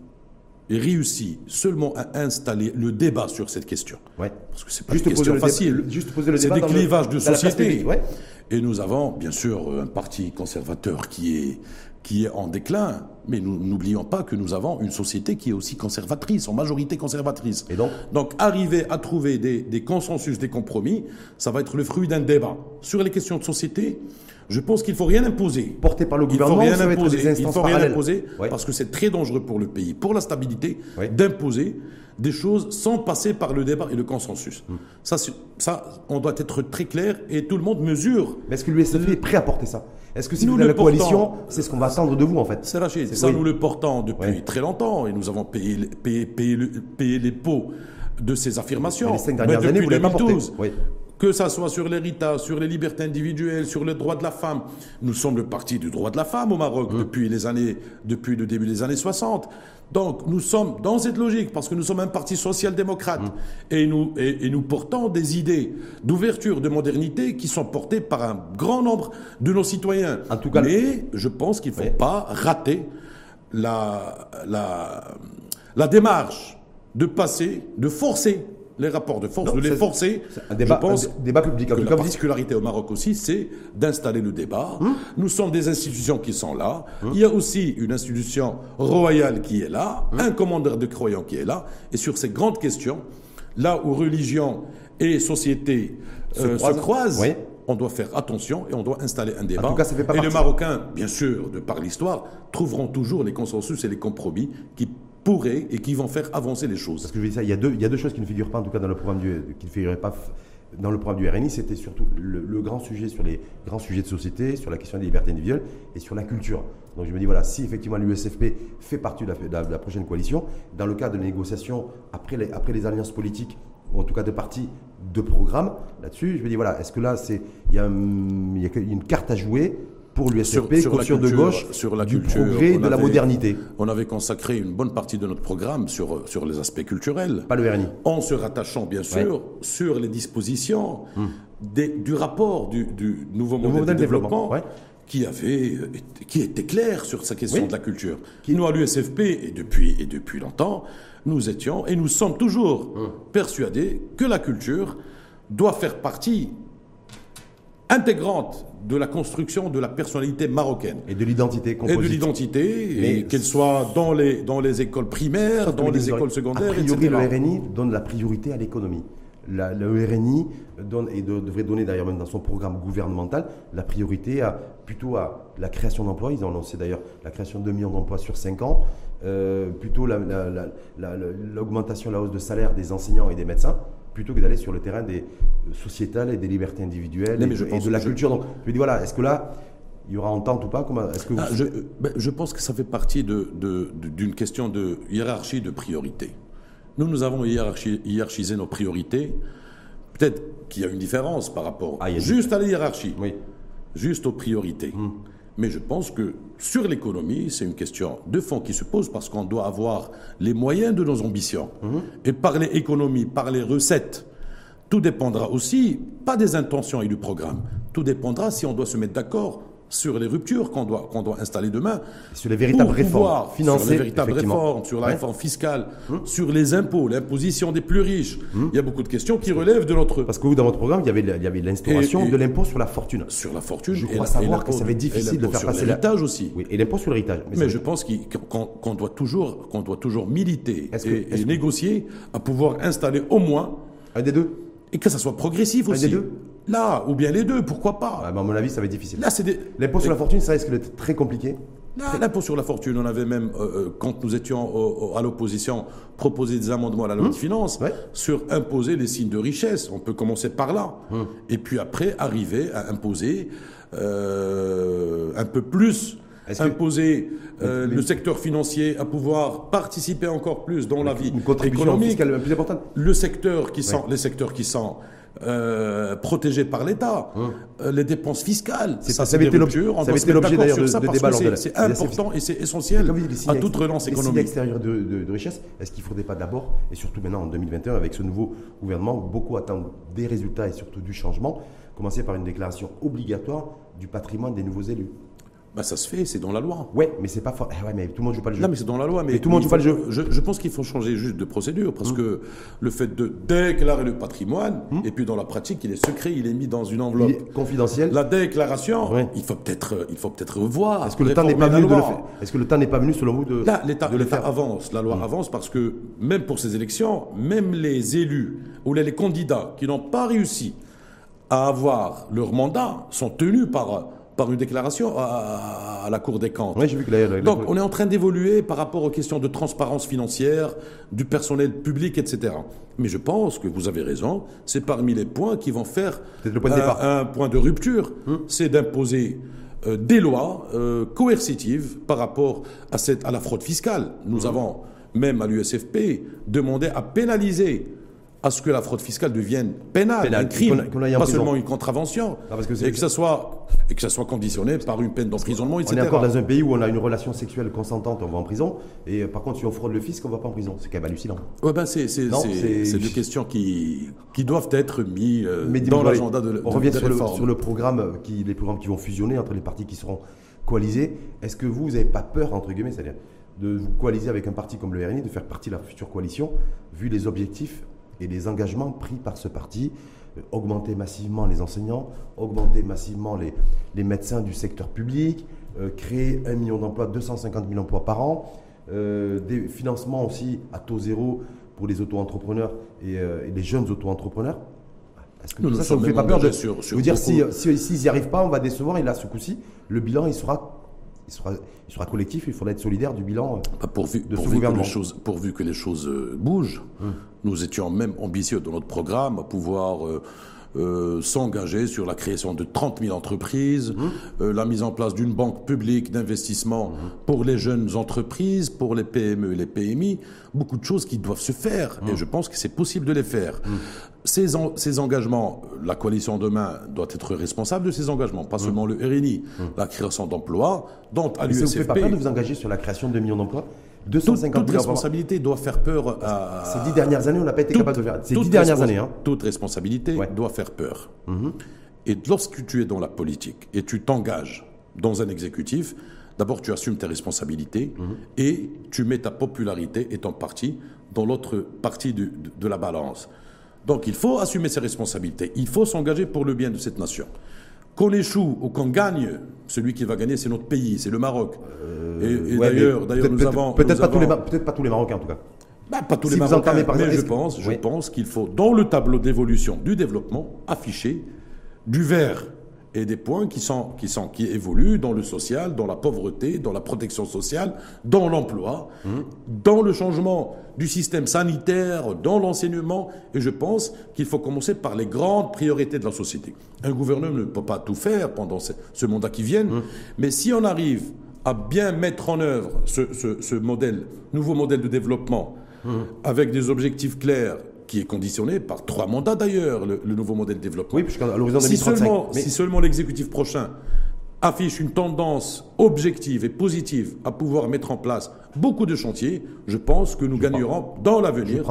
et réussit seulement à installer le débat sur cette question, parce que c'est pas juste une question facile, juste poser le c'est des clivages de société. Et nous avons bien sûr un parti conservateur qui est qui est en déclin Mais nous n'oublions pas que nous avons une société qui est aussi conservatrice, en majorité conservatrice. Et donc Donc arriver à trouver des, des consensus, des compromis, ça va être le fruit d'un débat. Sur les questions de société, je pense qu'il ne faut rien imposer. Porté par le Il faut gouvernement, rien être imposer. Il faut rien imposer Ouais. parce que c'est très dangereux pour le pays, pour la stabilité, Ouais. d'imposer des choses sans passer par le débat et le consensus. Hmm. Ça, ça, on doit être très clair et tout le monde mesure. Mais est-ce que l'USFP est prêt à porter ça? Est-ce que si Nous vous coalition, portons. c'est ce qu'on va attendre de vous en fait? C'est Rachid, ça oui. nous le portons depuis Ouais. très longtemps et nous avons payé, les- payé, payé, le- payé les pots de ces affirmations. Mais les cinq Mais dernières depuis années, vous l'avez pas porté. 2012, Oui. Que ça soit sur l'héritage, sur les libertés individuelles, sur le droit de la femme. Nous sommes le parti du droit de la femme au Maroc Mmh. depuis les années, depuis le début des années 60. Donc nous sommes dans cette logique parce que nous sommes un parti social-démocrate Mmh. et, nous, et, et nous portons des idées d'ouverture, de modernité qui sont portées par un grand nombre de nos citoyens. En tout cas, Mais je pense qu'il ne faut pas rater la, la, la démarche de passer, de forcer les rapports de force, Non, de les forcer. un débat- je pense un dé- débat public. En que tout la cas, dites- particularité au Maroc aussi, c'est d'installer le débat. Hum. Nous sommes des institutions qui sont là. Il y a aussi une institution royale qui est là, Hum. un commandeur de croyants qui est là. Et sur ces grandes questions, là où religion et société Se euh, se croisent. Oui. on doit faire attention et on doit installer un débat. tout cas, ça fait pas et les Marocains, bien sûr, de par l'histoire, trouveront toujours les consensus et les compromis qui pourraient et qui vont faire avancer les choses. Parce que je dire ça, il y a deux, choses qui ne figurent pas en tout cas dans le programme du, qui ne figuraient pas dans le programme du RNI, c'était surtout le, grand sujet sur les grands sujets de société, sur la question des libertés individuelles et sur la culture. Donc je me dis voilà, si effectivement l'USFP fait partie de la, prochaine coalition, dans le cadre de négociations après les, après les alliances politiques ou en tout cas de partis de programme là-dessus, je me dis voilà, est-ce que là il y a une carte à jouer pour l'USFP, Sur- sur de gauche, sur la du culture, progrès, on de la avait- modernité, On avait consacré une bonne partie de notre programme sur, sur les aspects culturels. pas le RNI. En se rattachant, bien sûr, sur les dispositions des- du rapport du, du nouveau modèle, modèle de développement, développement, ouais. qui, avait, qui était clair sur sa question Oui. de la culture. Nous, à l'USFP, et depuis, et depuis longtemps, nous étions et nous sommes toujours persuadés que la culture doit faire partie intégrante de la construction de la personnalité marocaine Et de l'identité et de composite. l'identité, et qu'elle soit dans les, dans les écoles primaires, dans les écoles secondaires, A priori, etc. le RNI donne la priorité à l'économie. La- le RNI donne, et de- devrait donner d'ailleurs même dans son programme gouvernemental la priorité à, plutôt à la création d'emplois. Ils ont lancé d'ailleurs la création de 2 millions d'emplois sur 5 ans. Euh, plutôt la- la- la- l'augmentation, la hausse de salaire des enseignants et des médecins, plutôt que d'aller sur le terrain des euh, sociétales et des libertés individuelles Non, et, je de- et pense de la je- culture. Donc, je me dis voilà, est-ce que là, il y aura entente ou pas? Comment- Est-ce que vous- Ah, je, euh, ben, je pense que ça fait partie de- de- d'une question de hiérarchie de priorité. Nous, nous avons hiérarchi- hiérarchisé nos priorités. Peut-être qu'il y a une différence par rapport Ah, juste à la hiérarchie, Oui. juste aux priorités. Mais je pense que sur l'économie, c'est une question de fond qui se pose parce qu'on doit avoir les moyens de nos ambitions. Et parler économie, parler recettes, tout dépendra aussi, pas des intentions et du programme, tout dépendra si on doit se mettre d'accord sur les ruptures qu'on doit, qu'on doit installer demain. Sur les véritables pour réformes pouvoir, financées, Sur les véritables réformes, sur la Ouais. réforme fiscale, sur les impôts, l'imposition des plus riches. Il y a beaucoup de questions qui relèvent de notre... Parce que vous, dans votre programme, il y avait, l'instauration de l'impôt sur la fortune. Sur la fortune. Je crois savoir que ça va être difficile de faire sur passer la- l'héritage aussi. Oui, et l'impôt sur l'héritage. Mais Mais je pense qu'on doit toujours, qu'on doit toujours militer que- et, et négocier à pouvoir installer au moins Un des deux et que ça soit progressif Un aussi. des deux Là, ou bien les deux, pourquoi pas. Ah, ben, À mon avis, ça va être difficile. Là, c'est des- L'impôt sur la fortune, ça risque d'être très compliqué. Là, L'impôt sur la fortune, on avait même, euh, euh, quand nous étions au- au- à l'opposition, proposé des amendements à la loi de finances Ouais. sur imposer les signes de richesse. On peut commencer par là. Hum. Et puis après, arriver à imposer euh, un peu plus. Imposer euh, le secteur financier à pouvoir participer encore plus dans la vie Une économique. fiscale plus importante. Le secteur qui sont, les secteurs qui sont euh, protégés par l'État, euh, les dépenses fiscales, ça, ça avait été l'objet- d'ailleurs de- de débat c'est- important et c'est essentiel dites, à toute relance économique. de, de- de richesse, est-ce qu'il ne faudrait pas d'abord, et surtout maintenant en 2021, avec ce nouveau gouvernement, où beaucoup attendent des résultats et surtout du changement, commencer par une déclaration obligatoire du patrimoine des nouveaux élus? Bah, ça se fait, c'est dans la loi. Ouais, mais c'est pas fort. ouais, mais tout le monde joue pas le jeu. Non, mais c'est dans la loi. Mais, tout le monde joue pas le jeu. Je, je pense qu'il faut changer juste de procédure parce Hum. que le fait de déclarer le patrimoine, et puis dans la pratique, il est secret, il est mis dans une enveloppe. est confidentiel. La déclaration, Ouais. il faut peut-être, il faut peut-être revoir. Est-ce que le temps n'est pas venu de le faire Est-ce que le temps n'est pas venu selon vous de, Là, l'État avance, la loi avance parce que même pour ces élections, même les élus ou les, les candidats qui n'ont pas réussi à avoir leur mandat sont tenus par, par une déclaration à, à la Cour des comptes. Oui, j'ai vu que la, la- la- Donc, on est en train d'évoluer par rapport aux questions de transparence financière, du personnel public, etc. Mais je pense que vous avez raison, c'est parmi les points qui vont faire Peut-être le point de un- départ. Un point de rupture, c'est d'imposer euh, des lois euh, coercitives par rapport à, cette, à la fraude fiscale. Nous Hum. avons, même à l'USFP, demandé à pénaliser à ce que la fraude fiscale devienne pénale, Pénale, un crime, pas seulement une contravention, parce que c'est- et, que ça soit, et que ça soit conditionné par une peine d'emprisonnement, On etc. est encore dans un pays où on a une relation sexuelle consentante, on va en prison. Et euh, par contre, si on fraude le fisc, on va pas en prison. C'est quand même hallucinant. Ouais, ben c'est deux questions qui, qui doivent être mises euh, dans l'agenda de, On de- revient des sur le, réformes. sur le programme, qui, les programmes qui vont fusionner entre les partis qui seront coalisés. Est-ce que vous, vous n'avez pas peur, entre guillemets, c'est-à-dire de vous coaliser avec un parti comme le RNI, de faire partie de la future coalition, vu les objectifs et les engagements pris par ce parti euh, Augmenter massivement les enseignants, augmenter massivement les, les médecins du secteur public, euh, créer un million d'emplois, 250 000 emplois par an, euh, des financements aussi à taux zéro pour les auto-entrepreneurs et, euh, et les jeunes auto-entrepreneurs. Est-ce que Nous tout nous ça, ça vous fait pas peur de engagés sur- sur vous dire si, s'ils n'y arrivent pas, on va décevoir et là, ce coup-ci, le bilan, il sera, il sera, il sera collectif, il faudra être solidaire du bilan. euh. Bah, pourvu, de ce pourvu que gouvernement. les choses, pourvu que les choses euh, bougent, nous étions même ambitieux dans notre programme à pouvoir euh, euh, s'engager sur la création de 30 000 entreprises, euh, la mise en place d'une banque publique d'investissement pour les jeunes entreprises, pour les PME et les PMI, beaucoup de choses qui doivent se faire et je pense que c'est possible de les faire. Ces, en- ces engagements, la coalition demain doit être responsable de ces engagements, pas seulement le RNI, la création d'emplois, dont à Mais ça vous fait pas peur de l'USFP. vous engager sur la création de 2 millions d'emplois? 250 toute 000 emplois. responsabilité doit faire peur à. Ces dix dernières années, on n'a pas été toute- capable de faire. Ces dix dernières années, hein. Toute responsabilité Ouais. Mhm. doit faire peur. Et lorsque tu es dans la politique et tu t'engages dans un exécutif, d'abord tu assumes tes responsabilités Mhm. et tu mets ta popularité et ton parti dans l'autre partie de, de la balance. Donc il faut assumer ses responsabilités. Il faut s'engager pour le bien de cette nation. Qu'on échoue ou qu'on gagne, celui qui va gagner, c'est notre pays, c'est le Maroc. et et Euh, Ouais, mais d'ailleurs, d'ailleurs, peut-être- nous peut-être- avons. Peut-être pas, tous les avons- Ma- peut-être pas tous les Marocains, en tout cas. bah, pas tous Si les Marocains, par mais exemple, je pense, je pense qu'il faut, dans le tableau d'évolution du développement, afficher du vert et des points qui, sont, qui, sont, qui évoluent dans le social, dans la pauvreté, dans la protection sociale, dans l'emploi, dans le changement du système sanitaire, dans l'enseignement. Et je pense qu'il faut commencer par les grandes priorités de la société. Un gouverneur ne peut pas tout faire pendant ce, ce mandat qui vient, mais si on arrive à bien mettre en œuvre ce, ce- ce modèle, nouveau modèle de développement, avec des objectifs clairs, qui est conditionné par trois mandats d'ailleurs, le, le nouveau modèle de développement. Oui, puisqu'à l'horizon si 2035. seulement, Mais- si seulement l'exécutif prochain affiche une tendance objective et positive à pouvoir mettre en place beaucoup de chantiers, je pense que nous gagnerons dans l'avenir,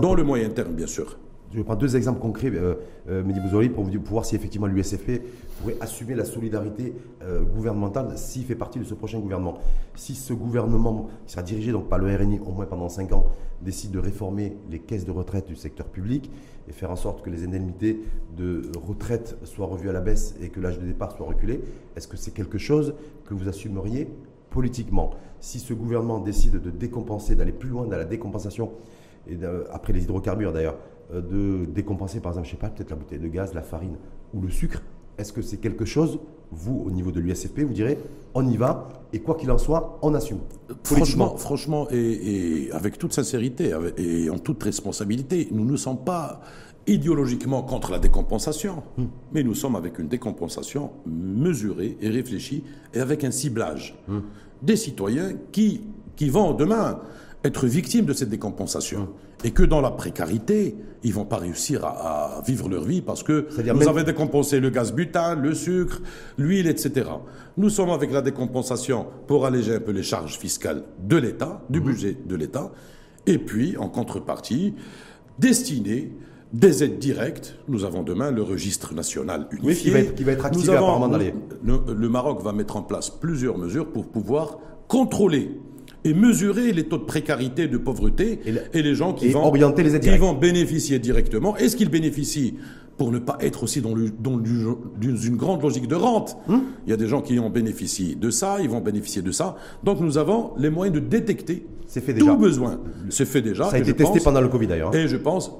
dans le moyen terme bien sûr. Je vais prendre deux exemples concrets, euh, euh, Mehdi pour, vous voir si effectivement l'USFP pourrait assumer la solidarité euh, gouvernementale s'il fait partie de ce prochain gouvernement. Si ce gouvernement, qui sera dirigé donc par le RNI au moins pendant cinq ans, décide de réformer les caisses de retraite du secteur public et faire en sorte que les indemnités de retraite soient revues à la baisse et que l'âge de départ soit reculé, est-ce que c'est quelque chose que vous assumeriez politiquement? Si ce gouvernement décide de décompenser, d'aller plus loin dans la décompensation et après les hydrocarbures d'ailleurs, de décompenser par exemple, je sais pas, peut-être la bouteille de gaz, la farine ou le sucre. Est-ce que c'est quelque chose, vous, au niveau de l'USFP, vous direz, on y va et quoi qu'il en soit, on assume? Franchement, franchement et, et avec toute sincérité et en toute responsabilité, nous ne sommes pas idéologiquement contre la décompensation, mais nous sommes avec une décompensation mesurée et réfléchie et avec un ciblage des citoyens qui, qui vont demain être victimes de cette décompensation. Et que dans la précarité, ils vont pas réussir à, à vivre leur vie parce que nous même- avons décompensé le gaz butane, le sucre, l'huile, etc. Nous sommes avec la décompensation pour alléger un peu les charges fiscales de l'État, du budget de l'État, et puis en contrepartie, destiné des aides directes. Nous avons demain le registre national unifié. Oui, qui va être, qui va être activé Nous avons- apparemment dans les... le, le Maroc va mettre en place plusieurs mesures pour pouvoir contrôler et mesurer les taux de précarité, de pauvreté Et et, le- les gens qui, et vont, orienter les aides qui vont bénéficier directement. Est-ce qu'ils bénéficient pour ne pas être aussi dans, le, une grande logique de rente? Hum Il y a des gens qui en bénéficient de ça, ils vont bénéficier de ça. Donc nous avons les moyens de détecter fait déjà. tout besoin. C'est fait déjà. Ça a été testé pense- pendant le Covid d'ailleurs. et je pense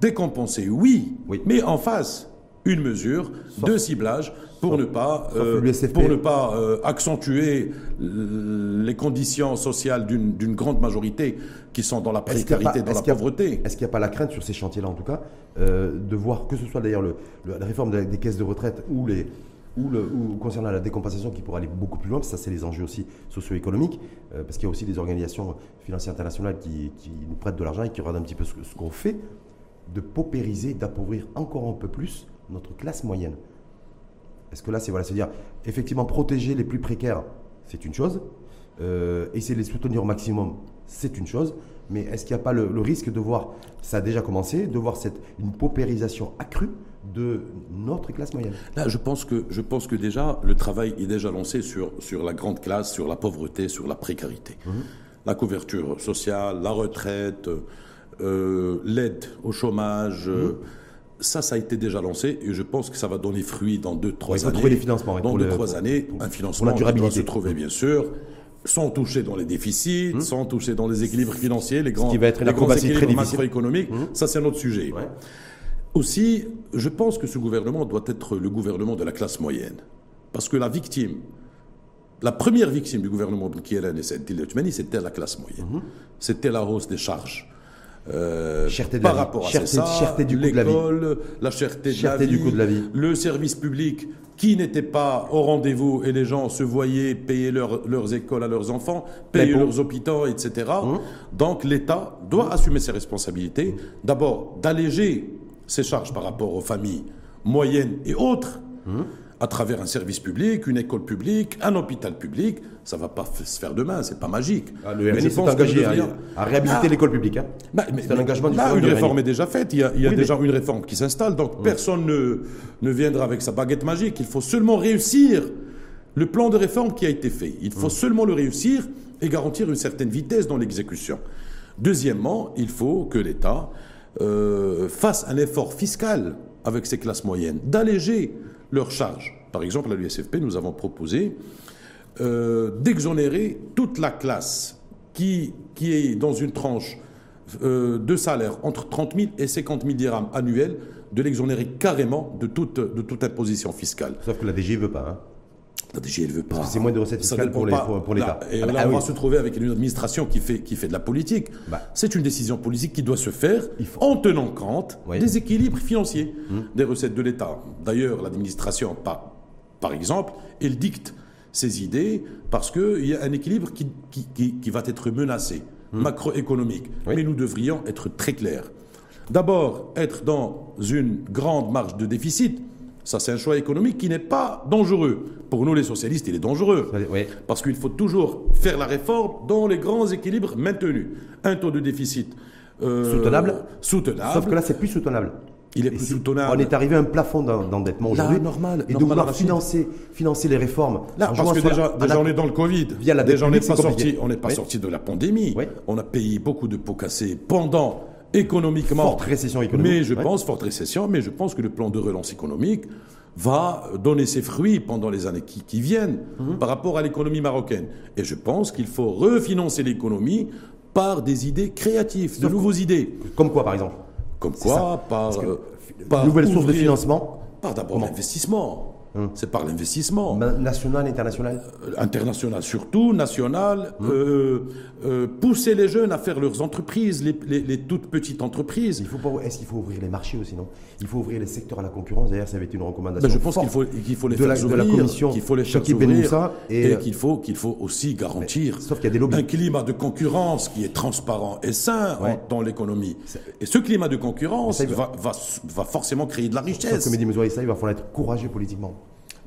décompenser, oui, Oui. mais en face, une mesure de ciblage pour ne pas, euh, pour ne pas euh, accentuer euh, les conditions sociales d'une grande majorité qui sont dans la précarité, pas- dans la pauvreté. Est-ce qu'il n'y a pas la crainte sur ces chantiers-là, en tout cas, euh, de voir que ce soit d'ailleurs le- le- la réforme de- des caisses de retraite ou, les, ou, le, ou concernant la décompensation qui pourrait aller beaucoup plus loin, parce que ça c'est les enjeux aussi socio-économiques, euh, parce qu'il y a aussi des organisations financières internationales qui, qui nous prêtent de l'argent et qui regardent un petit peu ce, ce qu'on fait, de paupériser, d'appauvrir encore un peu plus notre classe moyenne. Est-ce que là, c'est voilà, c'est dire effectivement protéger les plus précaires, c'est une chose, euh, essayer de les soutenir au maximum, c'est une chose, mais est-ce qu'il n'y a pas le, le risque de voir, ça a déjà commencé, de voir cette, une paupérisation accrue de notre classe moyenne? Là, je pense que, je pense que déjà, le travail est déjà lancé sur, sur la grande classe, sur la pauvreté, sur la précarité. La couverture sociale, la retraite, euh, l'aide au chômage, euh, ça, ça a été déjà lancé et je pense que ça va donner fruit dans deux, trois il faut années. trouver les financements, Dans deux, le- trois pour- années, pour- un pour la financement qui doit durabilité. se trouver, bien sûr, sans toucher dans les déficits, sans toucher dans les équilibres financiers, les grands, qui va être les grands équilibres macroéconomiques. Ça, c'est un autre sujet. Ouais. Aussi, je pense que ce gouvernement doit être le gouvernement de la classe moyenne. Parce que la victime, la première victime du gouvernement Ben Kielen et c'était la classe moyenne. Mhm. C'était la hausse des charges. Euh, Cherté de par la vie. rapport à Cherté- ça, cherté du coût de la vie. l'école, la cherté, Cherté de la du coût de la vie. le service public qui n'était pas au rendez-vous et les gens se voyaient payer leur- leurs écoles à leurs enfants, payer leurs hôpitaux, etc. Mmh. Donc l'État doit assumer ses responsabilités. D'abord, d'alléger ses charges par rapport aux familles moyennes et autres, Mmh. À travers un service public, une école publique, un hôpital public. Ça ne va pas se faire demain, c'est pas magique. Ah, Le Mais je s'est engagé à, réhabiliter Ah. l'école publique. hein. Bah, mais- C'est un mais engagement du Là, une réforme est déjà faite. Il y a, il y a Oui, déjà une réforme qui s'installe. Donc personne ne, ne viendra avec sa baguette magique. Il faut seulement réussir le plan de réforme qui a été fait. Il faut seulement le réussir et garantir une certaine vitesse dans l'exécution. Deuxièmement, il faut que l'État euh, fasse un effort fiscal avec ses classes moyennes, d'alléger leurs charges. Par exemple, à l'USFP, nous avons proposé euh, d'exonérer toute la classe qui, qui est dans une tranche euh, de salaire entre 30 000 et 50 000 dirhams annuels, de l'exonérer carrément de toute, de toute imposition fiscale. Sauf que la DG ne veut pas. hein. La DG, elle veut pas. que c'est moins de recettes fiscales pour l'État. Là, Et Ah bah, là, ah on va se trouver avec une administration qui fait, qui fait de la politique. Bah. c'est une décision politique qui doit se faire faut- en tenant compte Oui. des équilibres financiers des recettes de l'État. D'ailleurs, l'administration, par, par exemple, elle dicte ses idées parce qu'il y a un équilibre qui, qui, qui- qui va être menacé, macroéconomique. Oui. Mais nous devrions être très clairs. D'abord, être dans une grande marge de déficit, ça c'est un choix économique qui n'est pas dangereux. Pour nous les socialistes, il est dangereux. Oui. Parce qu'il faut toujours faire la réforme dans les grands équilibres maintenus. Un taux de déficit euh, Soutenable. Soutenable. Sauf que là, c'est plus soutenable. Il est plus soutenable. On est arrivé à un plafond d'en- d'endettement Là, aujourd'hui. normal, Et de normal, vouloir Rachid. financer, financer les réformes. Là, parce que la- déjà, déjà on est dans le Covid. Via la déjà, on n'est pas sorti, on pas Oui. sorti de la pandémie. Oui. On a payé beaucoup de pots cassés pendant économiquement. Forte récession économique. Mais je Ouais. pense, forte récession, mais je pense que le plan de relance économique va donner ses fruits pendant les années qui, qui viennent Mhm. par rapport à l'économie marocaine. Et je pense qu'il faut refinancer l'économie par des idées créatives, de nouvelles idées. Comme quoi, par exemple? Comme quoi, par, euh, par Nouvelle source de financement, Par d'abord Comment? L'investissement. C'est par l'investissement. national, international. Euh, international surtout, national, Mmh. euh, euh, pousser les jeunes à faire leurs entreprises, les, les- les toutes petites entreprises. Il faut pas- Est-ce qu'il faut ouvrir les marchés aussi, non? Il faut ouvrir les secteurs à la concurrence. D'ailleurs, ça avait été une recommandation. Ben, je pense qu'il faut, qu'il faut les de faire la, de ouvrir, la commission qu'il faut les faire ouvrir, Moussa et, et, qu'il faut, qu'il faut aussi garantir sauf qu'il y a des lobbies. un climat de concurrence qui est transparent et sain en- dans l'économie. Et ce climat de concurrence Ça, va, va, va forcément créer de la Sauf richesse. que Mehdi Mezouari, ça, il va falloir être courageux politiquement.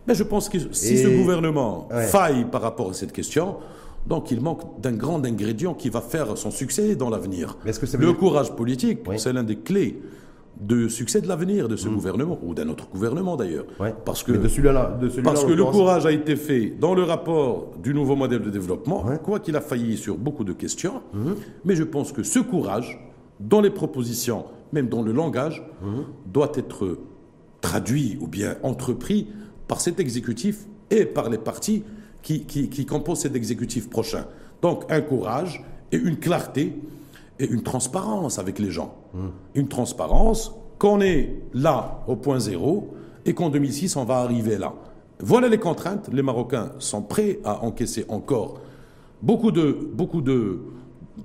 Mais je pense que si Et- ce gouvernement Ouais. faille par rapport à cette question, donc il manque d'un grand ingrédient qui va faire son succès dans l'avenir. Le dire- courage politique, Oui. c'est l'un des clés de succès de l'avenir de ce gouvernement, ou d'un autre gouvernement d'ailleurs. Ouais. Parce que, de parce que le courage a été fait dans le rapport du nouveau modèle de développement, Ouais. quoi qu'il a failli sur beaucoup de questions. Mais je pense que ce courage, dans les propositions, même dans le langage, doit être traduit ou bien entrepris par cet exécutif et par les partis qui, qui, qui composent cet exécutif prochain. Donc un courage et une clarté et une transparence avec les gens. Une transparence qu'on est là au point zéro et qu'en 2006 on va arriver là. Voilà les contraintes. Les Marocains sont prêts à encaisser encore beaucoup de, beaucoup de,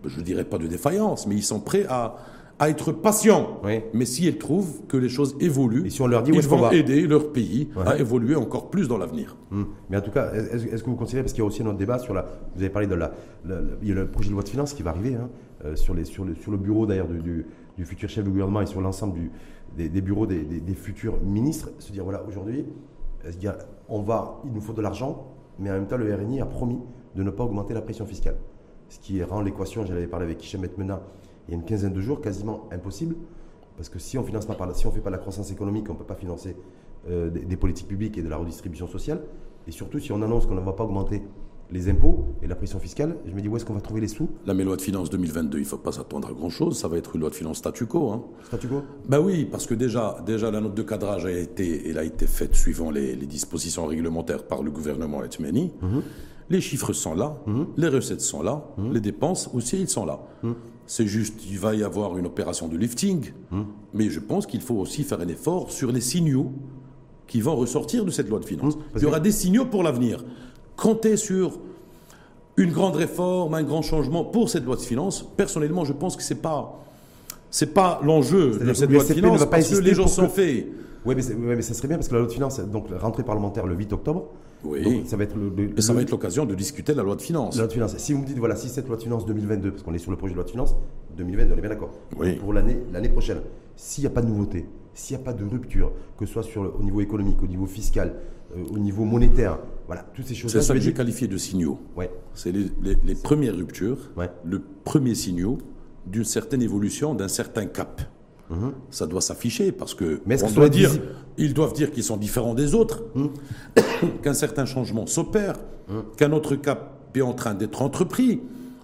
je dirais pas de défaillance, mais ils sont prêts à, à être patients. Oui. Mais s'ils trouvent que les choses évoluent, Et si on leur dit ils vont va aider leur pays à évoluer encore plus dans l'avenir. Hum. Mais en tout cas, est-ce que vous considérez, parce qu'il y a aussi un autre débat sur la. Vous avez parlé de la. la- la- il y a le projet de loi de finances qui va arriver, hein, euh, sur, les, sur, le, sur le bureau d'ailleurs du, du, du futur chef de gouvernement et sur l'ensemble du- des, des bureaux des, des- des futurs ministres. Se dire, voilà, aujourd'hui, y a- on va, il nous faut de l'argent, mais en même temps, le RNI a promis de ne pas augmenter la pression fiscale. Ce qui rend l'équation, j'en avais parlé avec Hichem Mena il y a une quinzaine de jours, quasiment impossible. Parce que si on finance pas par la- si on fait pas la croissance économique, on ne peut pas financer euh, des, des politiques publiques et de la redistribution sociale. Et surtout, si on annonce qu'on ne va pas augmenter les impôts et la pression fiscale, je me dis où est-ce qu'on va trouver les sous? La loi de finances 2022, il ne faut pas s'attendre à grand-chose. Ça va être une loi de finances statu quo. Hein. Statu quo? Ben oui, parce que déjà, déjà la note de cadrage a été, elle a été faite suivant les, les dispositions réglementaires par le gouvernement Etmeni. Les chiffres sont là, les recettes sont là, les dépenses aussi, ils sont là. C'est juste, il va y avoir une opération de lifting, mais je pense qu'il faut aussi faire un effort sur les signaux qui vont ressortir de cette loi de finances. parce il y aura que- des signaux pour l'avenir. Comptez sur une grande réforme, un grand changement pour cette loi de finances. Personnellement, je pense que c'est pas c'est pas l'enjeu de cette loi de finances parce que les gens sont que- faits. Oui, mais, ouais, mais ça serait bien parce que la loi de finances, donc la rentrée parlementaire le 8 octobre. Oui. Donc, ça va être le, le- Et ça le- va être l'occasion de discuter de la loi de finances. La loi de finances. Si vous me dites, voilà, si cette loi de finances 2022, parce qu'on est sur le projet de loi de finances 2022, on est bien d'accord. Oui. Pour l'année l'année prochaine, s'il n'y a pas de nouveauté, s'il n'y a pas de rupture, que ce soit sur au niveau économique, au niveau fiscal, euh, au niveau monétaire, voilà, toutes ces choses-là. C'est ça que j'ai qualifié de signaux. Ouais. C'est les, les- les premières ruptures, Ouais. le premier signaux d'une certaine évolution, d'un certain cap. Ça doit s'afficher parce que. Mais on doit dire, ils doivent dire qu'ils sont différents des autres, Mhm. qu'un certain changement s'opère, qu'un autre cap est en train d'être entrepris.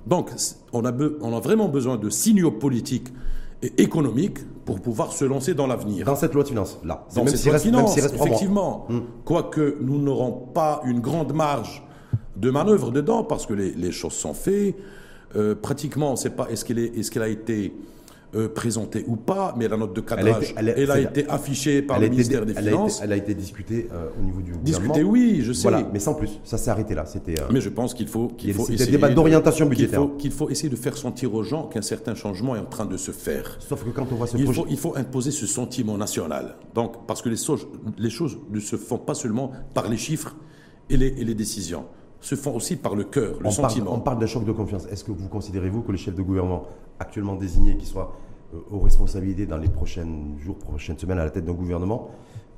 Donc, on a, be- on a vraiment besoin de signaux politiques et économiques pour pouvoir se lancer dans l'avenir. Dans cette loi de finances, là. Dans cette loi de finances, effectivement. Quoique nous n'aurons pas une grande marge de manœuvre dedans, parce que les, les choses sont faites. Euh, pratiquement, on ne sait pas est-ce qu'elle est, est-ce qu'elle a été euh, présentée ou pas, mais la note de Elle a été- cadrage, elle elle a- été affichée par le ministère des elle, a été, Finances. elle a été discutée euh, au niveau du Discutée, gouvernement. oui, je sais. Voilà, mais sans plus. Ça s'est arrêté là. C'était. euh, Mais je pense qu'il faut, qu'il faut essayer débats de- d'orientation qu'il budgétaire. faut, qu'il faut essayer de faire sentir aux gens qu'un certain changement est en train de se faire. Sauf que quand on voit ce Il projet. faut, il faut imposer ce sentiment national. Donc, parce que les, so- les choses ne se font pas seulement par les chiffres et les, et les décisions, se font aussi par le cœur, le on parle, sentiment. on parle d'un choc de confiance. Est-ce que vous considérez-vous que le chef de gouvernement actuellement désigné, qui soit euh, aux responsabilités dans les prochains jours, prochaines semaines à la tête d'un gouvernement,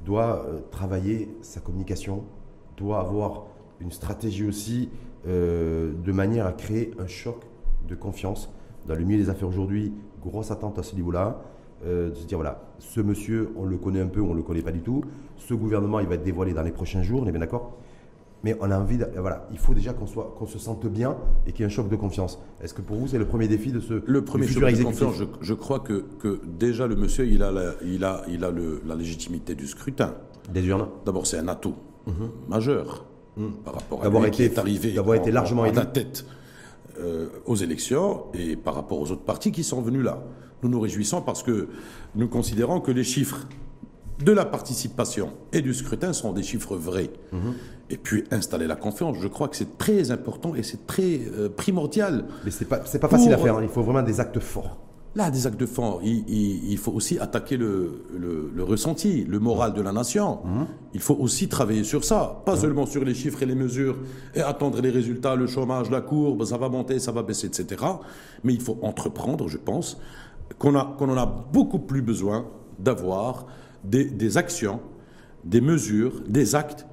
doit euh, travailler sa communication, doit avoir une stratégie aussi euh, de manière à créer un choc de confiance dans le milieu des affaires aujourd'hui Grosse attente à ce niveau-là. de se dire voilà, ce monsieur, on le connaît un peu, on ne le connaît pas du tout. Ce gouvernement, il va être dévoilé dans les prochains jours, on est bien d'accord mais on a envie, de, voilà, il faut déjà qu'on soit, qu'on se sente bien et qu'il y ait un choc de confiance. Est-ce que pour vous c'est le premier défi de ce Le premier choc de confiance, je, je crois que, que déjà le monsieur, il a la, il a, il a le, la légitimité du scrutin. des urnes D'abord, c'est un atout majeur par rapport à Mhm. D'avoir lui qui été- est arrivé d'avoir été largement élu. la tête euh, aux élections et par rapport aux autres partis qui sont venus là. Nous nous réjouissons parce que nous considérons que les chiffres de la participation et du scrutin sont des chiffres vrais. Mhm. Et puis installer la confiance, je crois que c'est très important et c'est très euh, primordial. Mais c'est pas, c'est pas facile à faire, hein. il faut vraiment des actes forts. Là, des actes fond, il, il- il faut aussi attaquer le, le- le ressenti, le moral de la nation. Il faut aussi travailler sur ça, pas seulement sur les chiffres et les mesures, et attendre les résultats, le chômage, la courbe, ça va monter, ça va baisser, etc. Mais il faut entreprendre, je pense, qu'on a- qu'on en a beaucoup plus besoin d'avoir des, des actions, des mesures, des actes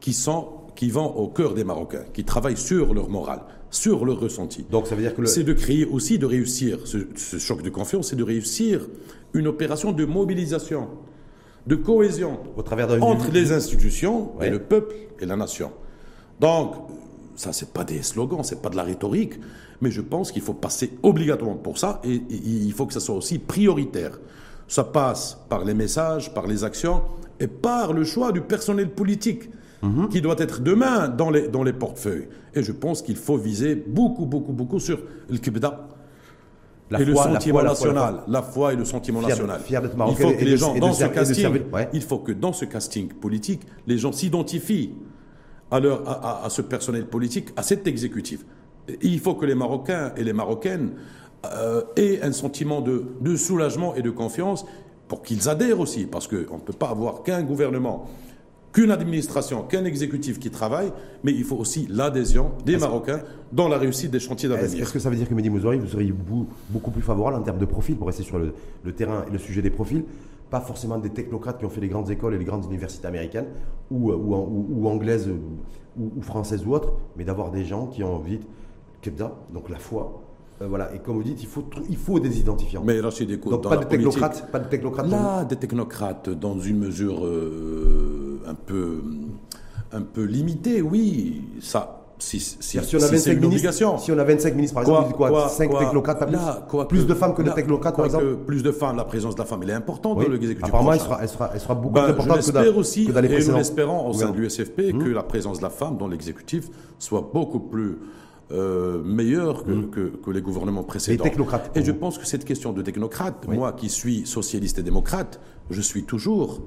qui, sont, qui vont au cœur des Marocains, qui travaillent sur leur morale. sur le ressenti. Donc ça veut dire que le... C'est de créer aussi, de réussir ce, ce choc de confiance, c'est de réussir une opération de mobilisation, de cohésion Au travers entre les institutions Ouais. et le peuple et la nation. Donc, ça, c'est pas des slogans, c'est pas de la rhétorique, mais je pense qu'il faut passer obligatoirement pour ça et, et il faut que ça soit aussi prioritaire. Ça passe par les messages, par les actions et par le choix du personnel politique Mhm. qui doit être demain dans les, dans les portefeuilles. Et je pense qu'il faut viser beaucoup, beaucoup, beaucoup sur le kibda la et le foi, la sentiment la foi, la national, la foi et le sentiment Fier- national. fier il faut que les gens, dans ce casting, il faut que dans ce casting politique, les gens s'identifient à, leur- à, à- à ce personnel politique, à cet exécutif. Il faut que les Marocains et les Marocaines euh, aient un sentiment de, de soulagement et de confiance pour qu'ils adhèrent aussi, parce qu'on ne peut pas avoir qu'un gouvernement, qu'une administration, qu'un exécutif qui travaille, mais il faut aussi l'adhésion des Marocains dans la réussite des chantiers d'avenir. est-ce que ça veut dire que Mehdi Mouzouri, vous seriez beaucoup plus favorable en termes de profil, pour rester sur le, le terrain et le sujet des profils Pas forcément des technocrates qui ont fait les grandes écoles et les grandes universités américaines, ou, euh, ou, ou- ou anglaises, ou, françaises ou autres, mais d'avoir des gens qui ont envie de donc la foi. Euh, voilà. Et comme vous dites, il faut, il faut des identifiants. Mais Rachid, écoute, donc dans pas de technocrates, pas de technocrates. Là, des technocrates, dans une mesure euh, un, peu, un peu limitée, oui, ça, si, si, Si on a si 25 c'est une ministres, si on a 25 ministres par exemple, dites quoi, 5 quoi- technocrates, plus là, quoi Plus que- de femmes que de là, technocrates par quoi exemple Plus de femmes, la présence de la femme, elle est importante Oui. dans l'exécutif. Apparemment, elle sera, elle, sera, elle sera beaucoup Ben, plus importante que l'espère aussi, que et nous l'espérons au sein de l'USFP que la présence de la femme dans l'exécutif soit beaucoup plus euh, meilleure que, que- que les gouvernements précédents. technocrates, Et je pense que cette question de technocrate, moi qui suis socialiste et démocrate, je suis toujours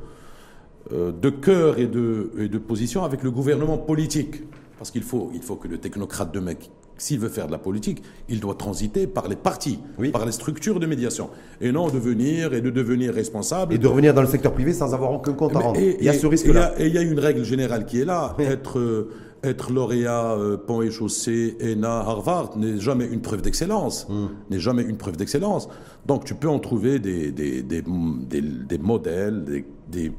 euh, de cœur et de, et de position avec le gouvernement politique. Parce qu'il faut, il faut que le technocrate demain, s'il veut faire de la politique, il doit transiter par les partis, Oui. par les structures de médiation. Et non de venir et de devenir responsable Et de revenir dans le secteur privé sans avoir aucun compte à rendre. et- il y a ce risque-là. Et il y a une règle générale qui est là. Être, euh, être lauréat euh, pont et chaussée, ENA, Harvard n'est jamais une preuve d'excellence. Hmm. N'est jamais une preuve d'excellence. Donc tu peux en trouver des, des, des, des- des modèles, des, des,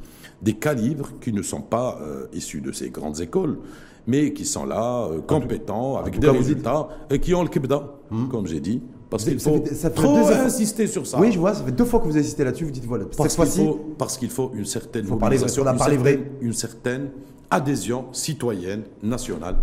des calibres qui ne sont pas euh, issus de ces grandes écoles, mais qui sont là, euh, compétents, avec des dites- résultats, et qui ont le kibda, comme j'ai dit. Parce qu'il Ça faut ça fait trop deux insister sur ça. Oui, je vois, ça fait deux fois que vous insistez là-dessus. Vous dites voilà, Parce qu'il fois-ci, faut, parce qu'il faut une certaine Faut parler une, parler certaine, vrai. une certaine adhésion citoyenne, nationale,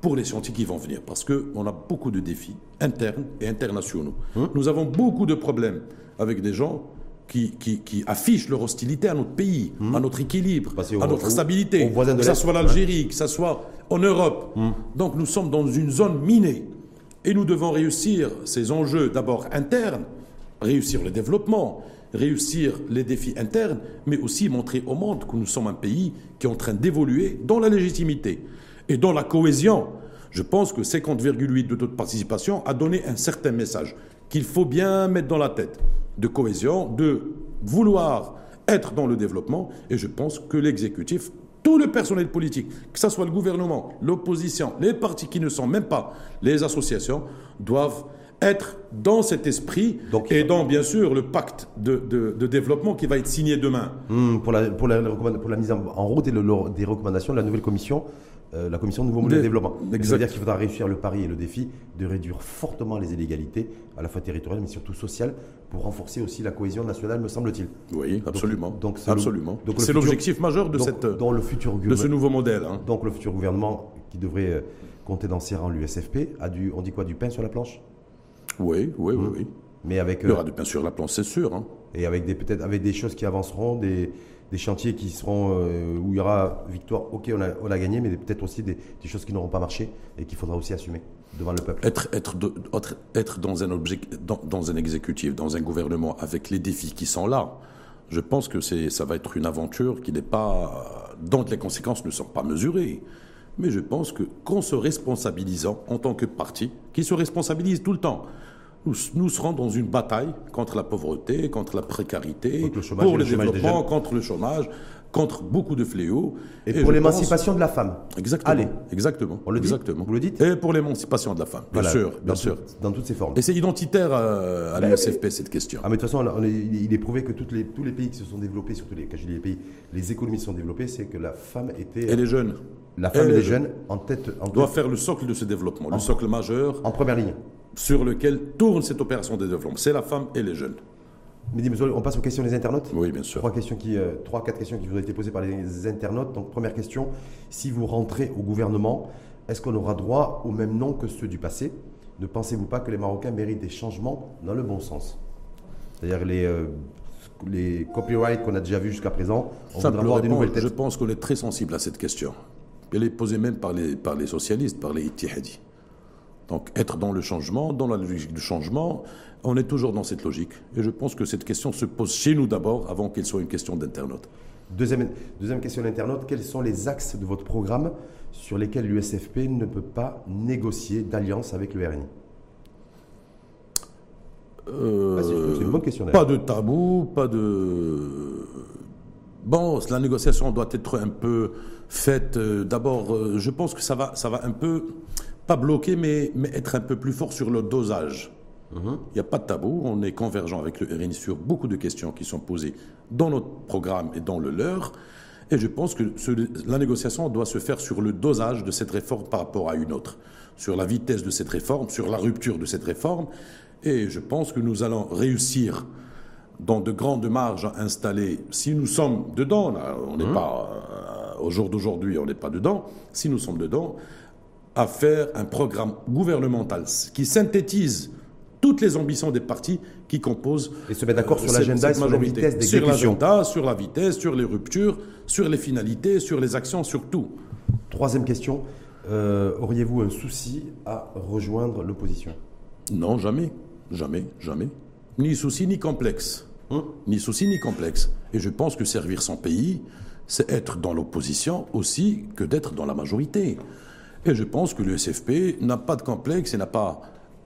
pour les chantiers qui vont venir. Parce qu'on a beaucoup de défis internes et internationaux. Hum. Nous avons beaucoup de problèmes avec des gens qui, qui, qui affichent leur hostilité à notre pays, à notre équilibre, à notre au- stabilité, que ce soit l'Algérie, que ce soit en Europe. Donc nous sommes dans une zone minée. Et nous devons réussir ces enjeux d'abord internes, réussir le développement, réussir les défis internes, mais aussi montrer au monde que nous sommes un pays qui est en train d'évoluer dans la légitimité et dans la cohésion. Je pense que 50,8 de taux de participation a donné un certain message qu'il faut bien mettre dans la tête de cohésion, de vouloir être dans le développement, et je pense que l'exécutif, tout le personnel politique, que ce soit le gouvernement, l'opposition, les partis qui ne sont même pas les associations, doivent être dans cet esprit Donc, et dans, bien sûr, le pacte de, de- de développement qui va être signé demain. hum, pour, la, pour, la, recommanda- pour la mise en, route et le- le- des recommandations de la nouvelle commission, euh, la commission Nouveau Modèle de Développement. exact. Ça veut dire qu'il faudra réussir le pari et le défi de réduire fortement les inégalités, à la fois territoriales mais surtout sociales, pour renforcer aussi la cohésion nationale, me semble-t-il. Oui, absolument. donc c'est le- absolument. donc C'est l'objectif majeur de, Donc, cette, dans le futur de ce nouveau modèle. hein. Donc le futur gouvernement qui devrait euh, compter dans ses rangs l'USFP a du, on dit quoi, du pain sur la planche? Oui, oui, oui, oui. mais avec Il y euh, aura bien sûr la planche, c'est sûr. hein. et avec des peut-être avec des choses qui avanceront, des, des chantiers qui seront euh, où il y aura victoire. Ok, on a, on a gagné, mais peut-être aussi des, des choses qui n'auront pas marché et qu'il faudra aussi assumer devant le peuple. Être, être, de- être, être dans, un object, dans, dans un exécutif, dans un gouvernement, avec les défis qui sont là, je pense que ça va être une aventure qui n'est pas, dont les conséquences ne sont pas mesurées. Mais je pense que qu'en se responsabilisant en tant que parti, qui se responsabilise tout le temps, nous, nous serons dans une bataille contre la pauvreté, contre la précarité, Contre le chômage pour le développement, contre le chômage, contre beaucoup de fléaux. Et, pour pense- l'émancipation de la femme. Exactement. Allez. Exactement. On le dit Exactement. Vous le dites Et pour l'émancipation de la femme, bien Voilà, sûr, dans bien sûr. toutes- dans toutes ses formes. Et c'est identitaire euh, à l'USFP, cette question. Ah, mais de toute façon, on est- il est prouvé que toutes les, tous les pays qui se sont développés, surtout les, quand je dis les pays, les économies se sont développées, c'est que la femme était. Et les jeunes La femme et les jeunes en tête. En doit tête- faire le socle de ce développement, En- le socle majeur en première ligne. sur lequel tourne cette opération de développement. C'est la femme et les jeunes. Mouzouli, on passe aux questions des internautes Oui, bien sûr. Trois, questions qui, euh, trois, quatre questions qui vous ont été posées par les internautes. Donc, première question, si vous rentrez au gouvernement, est-ce qu'on aura droit au même nom que ceux du passé? Ne pensez-vous pas que les Marocains méritent des changements dans le bon sens? C'est-à-dire les, euh, les copyrights qu'on a déjà vus jusqu'à présent, on Simple voudra avoir des nouvelles je têtes. pense qu'on est très sensible à cette question. Elle est posée même par les, par les socialistes, par les ittihadis. Donc être dans le changement, dans la logique du changement, on est toujours dans cette logique. Et je pense que cette question se pose chez nous d'abord, avant qu'elle soit une question d'internaute. Deuxième, deuxième question d'internaute, quels sont les axes de votre programme sur lesquels l'USFP ne peut pas négocier d'alliance avec le RNI Euh, une bonne question, d'ailleurs. Pas de tabou, pas de. Bon, la négociation doit être un peu faite. euh, D'abord, euh, je pense que ça va, ça va un peu, pas bloquer, mais, mais être un peu plus fort sur le dosage. Il n'y a pas de tabou, on est convergent avec le RNI sur beaucoup de questions qui sont posées dans notre programme et dans le leur. Et je pense que ce- la négociation doit se faire sur le dosage de cette réforme par rapport à une autre, sur la vitesse de cette réforme, sur la rupture de cette réforme. Et je pense que nous allons réussir dans de grandes marges à installer, si nous sommes dedans, là, on n'est pas, euh, au jour d'aujourd'hui, on n'est pas dedans, si nous sommes dedans, à faire un programme gouvernemental qui synthétise toutes les ambitions des partis qui composent Et se mettre d'accord sur cette- l'agenda et sur la vitesse Sur d'exécution. sur la vitesse, sur les ruptures, sur les finalités, sur les actions, sur tout. Troisième question, euh, auriez-vous un souci à rejoindre l'opposition? Non, jamais, jamais, jamais. Ni souci, ni complexe. Hum Ni souci, ni complexe. Et je pense que servir son pays, c'est être dans l'opposition aussi que d'être dans la majorité. Et je pense que le SFP n'a pas de complexe et n'a pas,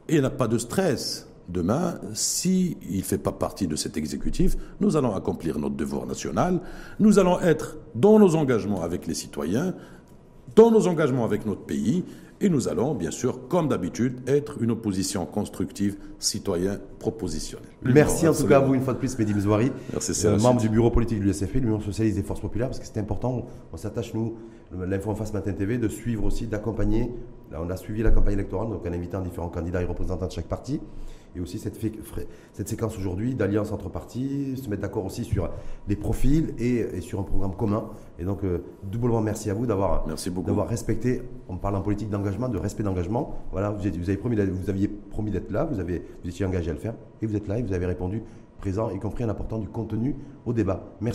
et n'a pas de stress. Demain, si il ne fait pas partie de cet exécutif, nous allons accomplir notre devoir national, nous allons être dans nos engagements avec les citoyens, dans nos engagements avec notre pays, et nous allons, bien sûr, comme d'habitude, être une opposition constructive, citoyen, propositionnelle. Merci en tout cas à vous une fois de plus, Mehdi Mzouari, Merci, euh, membre du bureau politique de l'USFP, l'Union socialiste des forces populaires, parce que c'est important, on s'attache, nous, l'info en face Matin TV, de suivre aussi, d'accompagner. Là, on a suivi la campagne électorale, donc en invitant différents candidats et représentants de chaque parti. Et aussi cette, séquence aujourd'hui d'alliance entre partis, se mettre d'accord aussi sur des profils et, et sur un programme commun. Et donc, euh, doublement merci à vous d'avoir respecté, on parle en politique d'engagement, de respect d'engagement. Voilà, vous, êtes- vous avez promis, vous aviez promis d'être là, vous, avez, vous étiez engagé à le faire, et vous êtes là et vous avez répondu présent, y compris en apportant du contenu au débat. Merci.